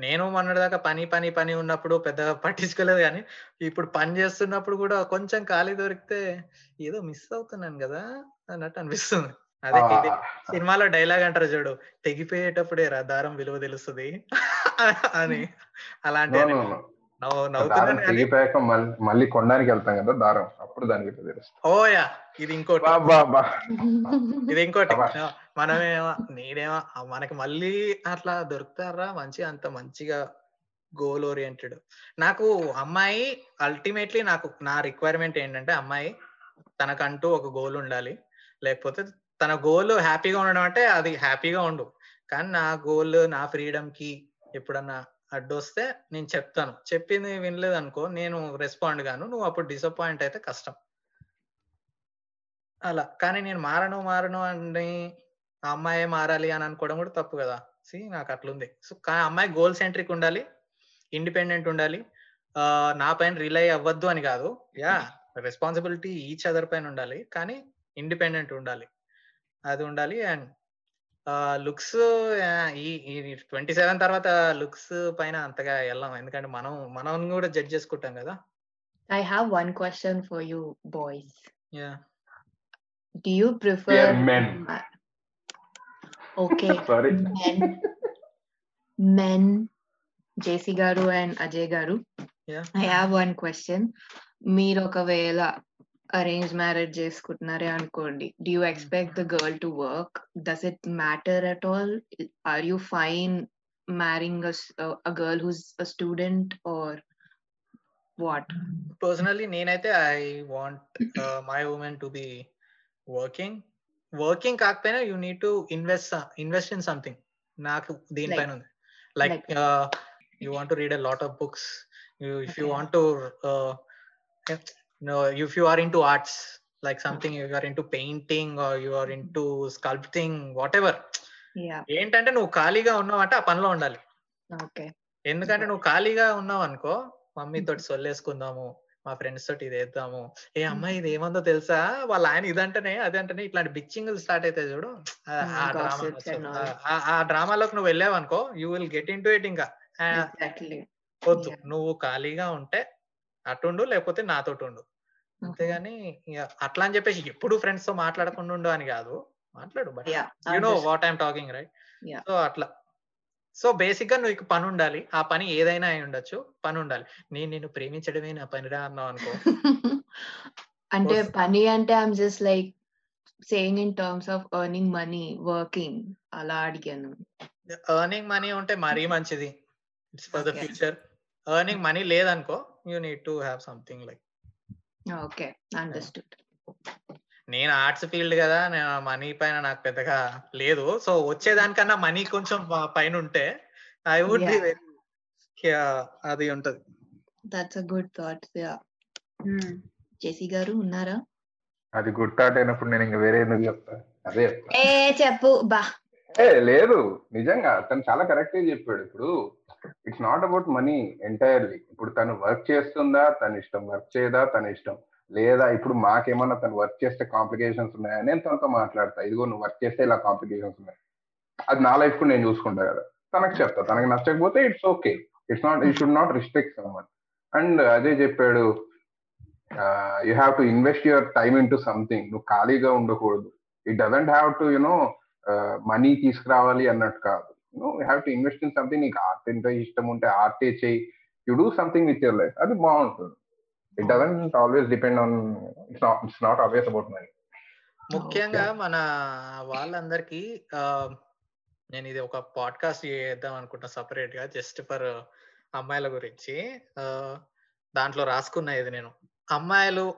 నేను మొన్నటిదాకా పని పని పని ఉన్నప్పుడు పెద్దగా పట్టించుకోలేదు కానీ ఇప్పుడు పని చేస్తున్నప్పుడు కూడా కొంచెం ఖాళీ దొరికితే ఏదో మిస్ అవుతున్నాను కదా అన్నట్టు అనిపిస్తుంది. అదే సినిమాలో డైలాగ్ అంటారు చూడు తెగిపోయేటప్పుడే రా దారం విలువ తెలుస్తుంది అని అలాంటి తెగిపోయాక మళ్ళీ కొనడానికి వెళ్తాం కదా దారం. అప్పుడు దానికి తెలుస్తుంది? ఓయా ఇది ఇంకోటి. ఇది ఇంకోటి. మనమేమో నేనేమో మనకి మళ్ళీ అట్లా దొరుకుతారా? మంచి అంత మంచిగా గోల్ ఓరియంటెడ్ నాకు అమ్మాయి అల్టిమేట్లీ నాకు నా రిక్వైర్మెంట్ ఏంటంటే అమ్మాయి తనకంటూ ఒక గోల్ ఉండాలి. లేకపోతే తన గోల్ హ్యాపీగా ఉండడం అంటే అది హ్యాపీగా ఉండు. కానీ నా గోల్ నా ఫ్రీడమ్కి ఎప్పుడన్నా అడ్డొస్తే నేను చెప్తాను. చెప్పింది వినలేదు అనుకో నేను రెస్పాండ్ గాను. నువ్వు అప్పుడు డిసప్పాయింట్ అయితే కష్టం. అలా. కానీ నేను మారను మారను అని ఆ అమ్మాయే మారాలి అని అనుకోవడం కూడా తప్పు కదా. సి నాకు అట్లుంది. సో కానీ అమ్మాయి గోల్ సెంట్రిక్ ఉండాలి ఇండిపెండెంట్ ఉండాలి. నా పైన రిలై అవ్వద్దు అని కాదు. యా రెస్పాన్సిబిలిటీ ఈచ్ అదర్ పైన ఉండాలి. కానీ ఇండిపెండెంట్ ఉండాలి. అది ఉండాలి అండ్ లుక్స్ ఈ ట్వంటీ సెవెన్ తర్వాత లుక్స్ పైన అంతగా వెళ్ళాం. ఎందుకంటే మనం మనం కూడా జడ్జ్ చేసుకుంటాం కదా. I have one question for you boys do you prefer okay men men JC గారు అండ్ అజయ్ గారు ఐ హావ్ వన్ క్వశ్చన్ మీరు ఒకవేళ అరేంజ్ మ్యారేజ్ చేసుకుంటున్నారే అనుకోండి do you expect the girl to work does it matter at all are you fine marrying a girl who's a student or what personally నేనైతే I want my women to be working working కాకపోయినా you need to invest invest in something నాకు దీనిపైన ఉంది like you want to read a lot of books if you Okay. Want to if you are into arts like something you are into painting or you are into sculpting whatever yeah ఏంటంటే నువ్వు ఖాళీగా ఉన్నావు అంటే ఆ పనిలో ఉండాలి. ఎందుకంటే నువ్వు ఖాళీగా ఉన్నావు అనుకో మమ్మీ తోటి సొల్లేసుకుందాము మా ఫ్రెండ్స్ తోటి ఇది వేద్దాము. ఏ అమ్మాయి ఇది ఏమందో తెలుసా? వాళ్ళ ఆయన ఇదంటేనే అదంటేనే ఇట్లాంటి బిచ్చింగ్ స్టార్ట్ అయితే చూడు. ఆ- Mm, డ్రామా all. ఆ- డ్రామాలోకి నువ్వు వెళ్ళావు అనుకో you will get into it ఇంకా వద్దు. నువ్వు ఖాళీగా ఉంటే అటుండు లేకపోతే నాతోటి ఉండు. అంతేగాని అట్లా అని చెప్పేసి ఎప్పుడు ఫ్రెండ్స్తో మాట్లాడకుండా ఉండు అని కాదు. మాట్లాడు but you know what I'm talking right. So అట్లా. సో బేసిక్గా నువ్వు పని ఉండాలి. ఆ పని ఏదైనా అయి ఉండొచ్చు పని ఉండాలి. నేను నిన్ను ప్రేమించడమే నా పనిరా అన్నావు అనుకో. [LAUGHS] అంటే పని అంటే I'm just like saying in terms of earning money working అలా అడిగాను. ఎర్నింగ్ మనీ ఉంటే మరీ మంచిది. It's for the. Future earning money లేదనుకో you need to have something like okay understood. నేను ఆర్ట్స్ ఫీల్డ్ కదా నేను మనీ పైన నాకు పెద్దగా లేదు. సో వచ్చేదానికన్నా మనీ కొంచెం పైన ఉంటే I would be Yeah. Very అది ఉంటది. That's a good thought yeah Hmm. JC గారు ఉన్నారా? అది గుడ్ థాట్ అయినప్పుడు నేను ఇంకా వేరే ఎందుకు చెప్తా? అదే ఏ చెప్పు బా. ఏ లేదు. నిజంగా తను చాలా కరెక్ట్ చెప్పాడు. ఇప్పుడు it's not about money entirely ఇప్పుడు తను వర్క్ చేస్తుందా తన ఇష్టం వర్క్ చేయదా తన ఇష్టం లేదా ఇప్పుడు మాకేమన్నా తను వర్క్ చేస్తే కాంప్లికేషన్స్ ఉన్నాయా? నేను తనతో మాట్లాడతా. ఇదిగో నువ్వు వర్క్ చేస్తే ఇలా కాంప్లికేషన్స్ ఉన్నాయి. అది నా లైఫ్ కూడా నేను చూసుకుంటా కదా. తనకు చెప్తా. తనకి నచ్చకపోతే it's okay it's not you should not restrict someone and అదే చెప్పాడు you have to invest your time into something నువ్వు ఖాళీగా ఉండకూడదు. It doesn't have to you know money తీసుకురావాలి అన్నట్టు కాదు. You have to invest in something నీకు art అంటే ఇష్టం ఉంటే ఆర్టే చేయి. You do something with your life అది బాగుంటుంది. It doesn't always depend on it's not it's not always about money ముఖ్యంగా మన వాళ్ళందరికీ నేను ఇది ఒక పాడ్కాస్ట్ చేద్దాం అనుకుంటున్నా సపరేట్గా జస్ట్ ఫర్ అమ్మాయిల గురించి. దాంట్లో రాసుకున్నా ఇది నేను. అమ్మాయిలు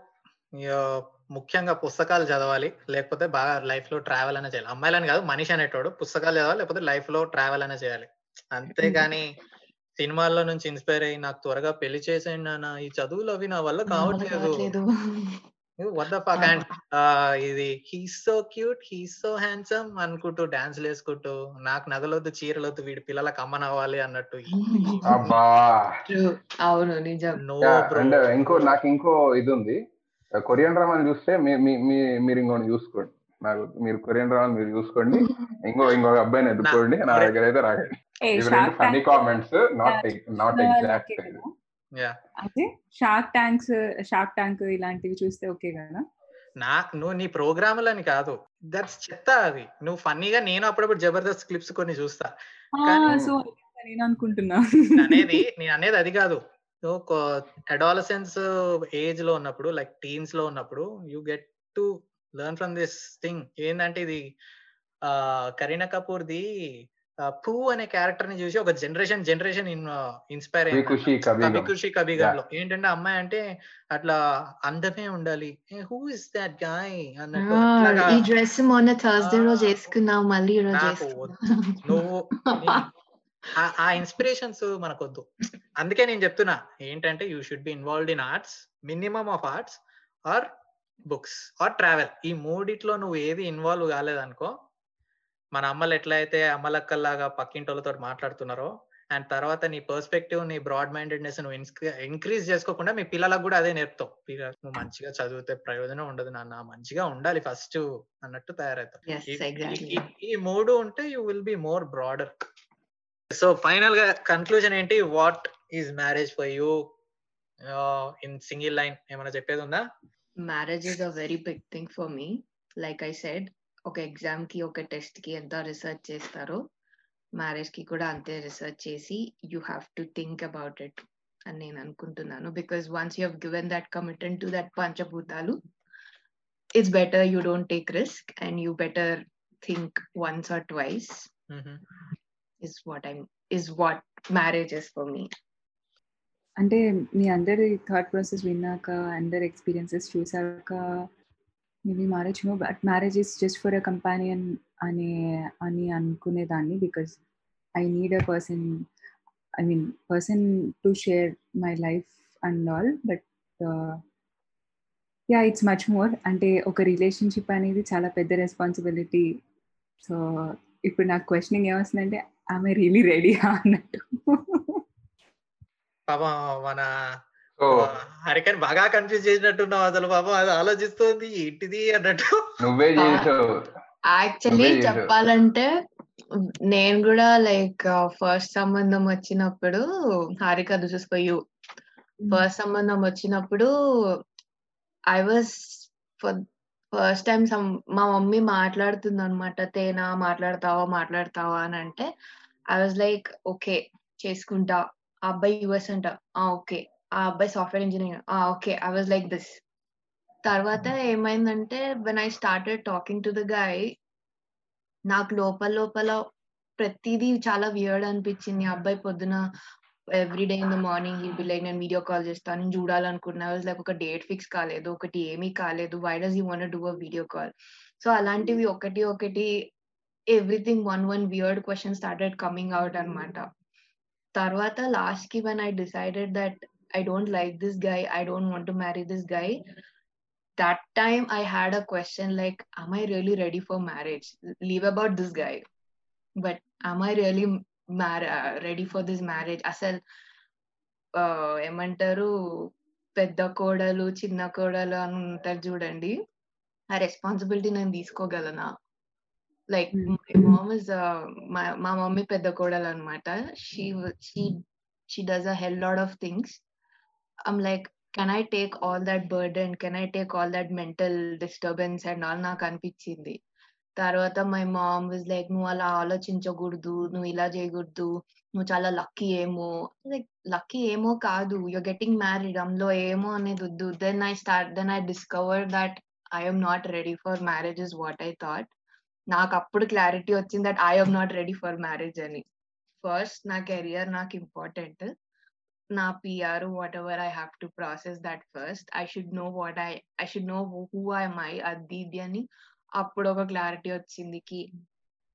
ముఖ్యంగా పుస్తకాలు చదవాలి లేకపోతే బాగా లైఫ్లో ట్రావెల్ అనే చేయాలి. అమ్మాయిలని కాదు మనిషి అనేటోడు పుస్తకాలు చదవాలి లేకపోతే లైఫ్లో ట్రావెల్ అనే చేయాలి. అంతేగాని సినిమాల్లో నుంచి ఇన్స్పైర్ అయ్యి నాకు త్వరగా పెళ్ళి చేసేయండి నాన్న. ఈ చదువులు అవి నా వల్ల కావట్లేదు. కావట్లేదు. What the fuck? And ఇది he's so cute he's so handsome అనుకుంటూ డాన్స్ వేసుకుంటూ నాకు నగలొద్దు చీరలొద్దు వీడి పిల్లలకు అమ్మనవ్వాలి అన్నట్టు. అవును నిజం. ఇంకో నాకు ఇంకో ఇది ఉంది. కొరియన్ డ్రామాలు చూస్తే మీ- మీ- మీ- మీరు ఇంకోటి చూసుకోండి. నాకు మీరు కొరియన్ డ్రామాలు మీరు చూసుకోండి. [LAUGHS] ఇంకో ఇంకో అబ్బాయిని ఎదుర్కోండి. నా దగ్గర అయితే రాకండి. Funny Tank comments not not exact అదే షార్క్ ట్యాంక్స్ షార్క్ ట్యాంక్ ఇలాంటివి చూస్తే ఓకే కదా? నా నువ్వు నీ ప్రోగ్రాములని కాదు. దట్స్ చెత్త అది. నువ్వు ఫన్నీగా నేను అప్పుడప్పుడు జబర్దస్త్ క్లిప్స్ కొన్ని చూస్తా. నేను అనుకుంటున్నా. నేను అనేది నేను అనేది అది కాదు. అడాలసెన్స్ ఏజ్లో ఉన్నప్పుడు లైక్ టీన్స్లో ఉన్నప్పుడు you get to learn from this thing. ఏంటంటే ఇది కరీనా కపూర్ ది పూ అనే క్యారెక్టర్ని చూసి ఒక generation generation inspire Kabhi Khushi గమ్లో ఏంటంటే అమ్మాయి అంటే అట్లా అందమే ఉండాలి. హూ ఇస్ దట్ గాయ్ అన్నట్టు డ్రెస్ మొన్న థర్స్డే. రోజు వేసుకున్నావు మళ్ళీ నువ్వు [LAUGHS] నీ- ఆ- ఇన్స్పిరేషన్స్ మనకొద్దు. అందుకే నేను చెప్తున్నా ఏంటంటే you should be involved in arts minimum of arts or books or travel ఈ మూడిట్లో నువ్వు ఏది ఇన్వాల్వ్ కాలేదనుకో మన అమ్మలు ఎట్లయితే అమ్మలక్కల్లాగా పక్కింటోళ్ళతో మాట్లాడుతున్నారో అండ్ తర్వాత నీ పర్స్పెక్టివ్ నీ బ్రాడ్ మైండెడ్నెస్ నువ్వు ఇంక్రీజ్ చేసుకోకుండా మీ పిల్లలకు కూడా అదే నేర్పుతావు. నువ్వు మంచిగా చదివితే ప్రయోజనం ఉండదు నాన్న మంచిగా ఉండాలి ఫస్ట్ అన్నట్టు తయారవుతావు. ఈ మూడు ఉంటే you will be more broader so ఫైనల్గా కన్క్లూజన్ ఏంటి? What is marriage for you in single line ఏమైనా చెప్పేది ఉందా? Marriage is a very big thing for me like I said ఒక ఎగ్జామ్కి ఒక టెస్ట్కి ఎంత రీసెర్చ్ చేస్తారో మ్యారేజ్కి కూడా అంతే రీసెర్చ్ చేసి you have to think about it అని నేను అనుకుంటున్నాను. Because once you have given that committed to that పంచభూతాలు it's better you don't take risk and you better think once or twice is what I is what marriage is for me అంటే మీ అందరి thought process విన్నాక అందరి experiences చూసాక maybe marriage no but marriage is just for a companion అనే అని అనుకునేదాన్ని because I need a person I mean person to share my life and all but yeah it's much more అంటే ఒక relationship అనేది చాలా పెద్ద responsibility so ఇప్పుడు నాకు క్వశ్చనింగ్ ఏమొస్తుందంటే ఆమె రియలీ రెడీ అన్నట్టు. పాపం మన హరికన్ బాగా కన్ఫ్యూజ్ చేసినట్టున్నావు అసలు పాపం అది ఆలోచిస్తుంది ఏంటిది అన్నట్టు. నువ్వే చేసావు. యాక్చువల్లీ. చెప్పాలంటే నేను కూడా లైక్ ఫస్ట్ సంబంధం వచ్చినప్పుడు Harika this is for you first సంబంధం వచ్చినప్పుడు I was for first time some మా మమ్మీ మాట్లాడుతుంది అనమాట తేనా మాట్లాడతావా మాట్లాడతావా? అని అంటే ఐ వాజ్ లైక్ ఓకే చేసుకుంటా. ఆ అబ్బాయి యుఎస్ అంట ఆ ఓకే. ఆ అబ్బాయి సాఫ్ట్వేర్ ఇంజనీర్ ఆ okay I was like this తర్వాత ఏమైందంటే when I started talking to the guy నాకు లోపల లోపల ప్రతిదీ చాలా వియర్డ్ అనిపించింది. అబ్బాయి పొద్దున every day in the morning ఈ బి లైక్ నేను వీడియో కాల్ చేస్తాను నేను చూడాలనుకున్నా లైక్ ఒక డేట్ ఫిక్స్ కాలేదు ఒకటి ఏమీ కాలేదు why does you want do a video call so అలాంటివి ఒకటి ఒకటి everything one one weird question started coming out అన్నమాట తర్వాత లాస్ట్కి when I decided that I don't like this guy I don't want to marry this guy that time I had a question like, Am I really ready for marriage? Leave about this guy. But am I really ready for this marriage? అసలు uh, ఏమంటారు పెద్ద కోడలు చిన్న కోడలు అని ఉంటారు చూడండి. ఆ రెస్పాన్సిబిలిటీ నేను తీసుకోగలనా? లైక్. మామ్ ఇస్ మా మమ్మీ పెద్ద కోడలు అనమాట she she she does a hell load of things I'm like can I take all that burden can I take all that mental disturbance and all నాకు అనిపించింది. తర్వాత my mom Vij like నువ్వు అలా ఆలోచించకూడదు నువ్వు ఇలా చేయకూడదు నువ్వు చాలా లక్కీ ఏమో. లైక్ లక్కీ ఏమో కాదు యూర్ గెటింగ్ మ్యారీడ్ అందులో ఏమో అనేది వద్దు. Then I start then I discover that I'm not ready for marriage is what I thought నాకు అప్పుడు క్లారిటీ వచ్చింది that I'm not ready for marriage అని. ఫస్ట్ నా కెరియర్ నాకు ఇంపార్టెంట్ నా PR whatever I have to process that first I should know what I I should know who I my అది ఇది అని అప్పుడు ఒక క్లారిటీ వచ్చింది కి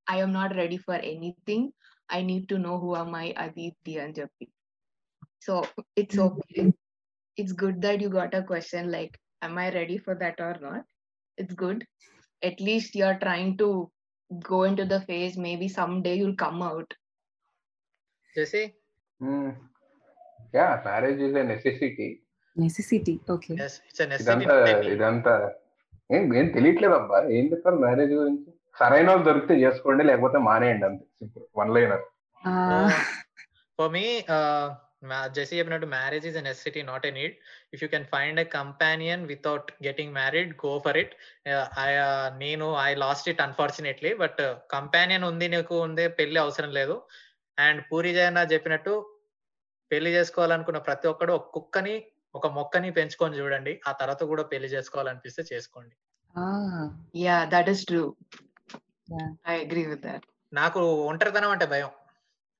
I'm not ready for anything I need to know who I my అది ఇది అని చెప్పి so it's okay it's good that you got a question like am I ready for that or not? It's good. At least you're trying to go into the phase. Maybe someday you'll come out. చేసి yeah marriage is a necessity necessity okay it's ఇదంతా ఇదంతా ఏం ఏం తెలియట్లేదు అబ్బా ఏం చెప్తారు marriage గురించి? సరైన వాళ్ళు దొరికితే చేసుకోండి లేకపోతే మానేయండి అంతే. Simple. One liner. For me JC చెప్పినట్టు marriage is a necessity not a need if you can find a companion without getting married go for it నేను I lost it unfortunately but companion ఉంది నీకు ఉంది పెళ్ళి అవసరం లేదు. And puri Jayanna చెప్పినట్టు పెళ్ళి చేసుకోవాలనుకున్న ప్రతి ఒక్కడు ఒక కుక్కని ఒక మొక్కని పెంచుకొని చూడండి ఆ తర్వాత కూడా పెళ్ళి చేసుకోవాలనిపిస్తే చేసుకోండి that is true. Yeah. I agree with that. నాకు ఒంటరితనం అంటే భయం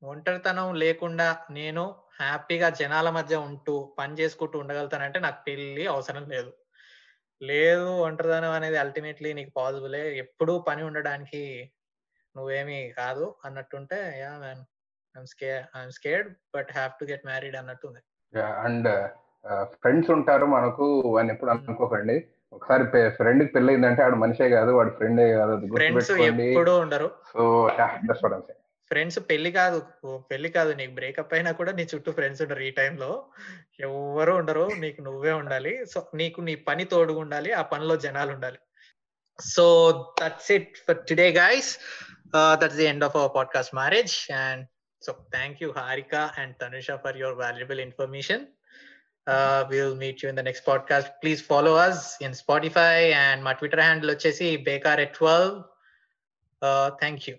ఒంటరితనం లేకుండా నేను హ్యాపీగా జనాల మధ్య ఉంటూ పని చేసుకుంటూ ఉండగలుగుతానంటే నాకు పెళ్ళి అవసరం లేదు లేదు ఒంటరితనం అనేది అల్టిమేట్లీ నీకు పాసిబులే ఎప్పుడూ పని ఉండడానికి నువ్వేమీ కాదు అన్నట్టుంటే yeah man I'm scare I'm scared but have to get married అన్నట్టుంది అండ్ ఫ్రెండ్స్ ఉంటారు మనకు అని ఎప్పుడు అనుకోకండి. ఒకసారి ఫ్రెండ్కి పెళ్ళయిందంటే ఆడు మనిషే కాదు వాడు ఫ్రెండే కాదు గుర్తుపెట్టుకోండి ఉండరు. సో ఫ్రెండ్స్ పెళ్ళి కాదు పెళ్ళి కాదు నీకు బ్రేకప్ అయినా కూడా నీ చుట్టూ ఫ్రెండ్స్ ఉండరు ఈ టైంలో ఎవరు ఉండరు నీకు నువ్వే ఉండాలి. సో నీకు నీ పని తోడుగా ఉండాలి ఆ పనిలో జనాలు ఉండాలి. So that's it for today guys that's the end of our podcast marriage and so thank you Harika and Tanusha for your valuable information Uh, we'll meet you in the next podcast. Please follow us in Spotify and my Twitter handle, Chesi Baker at 12. Uh, thank you.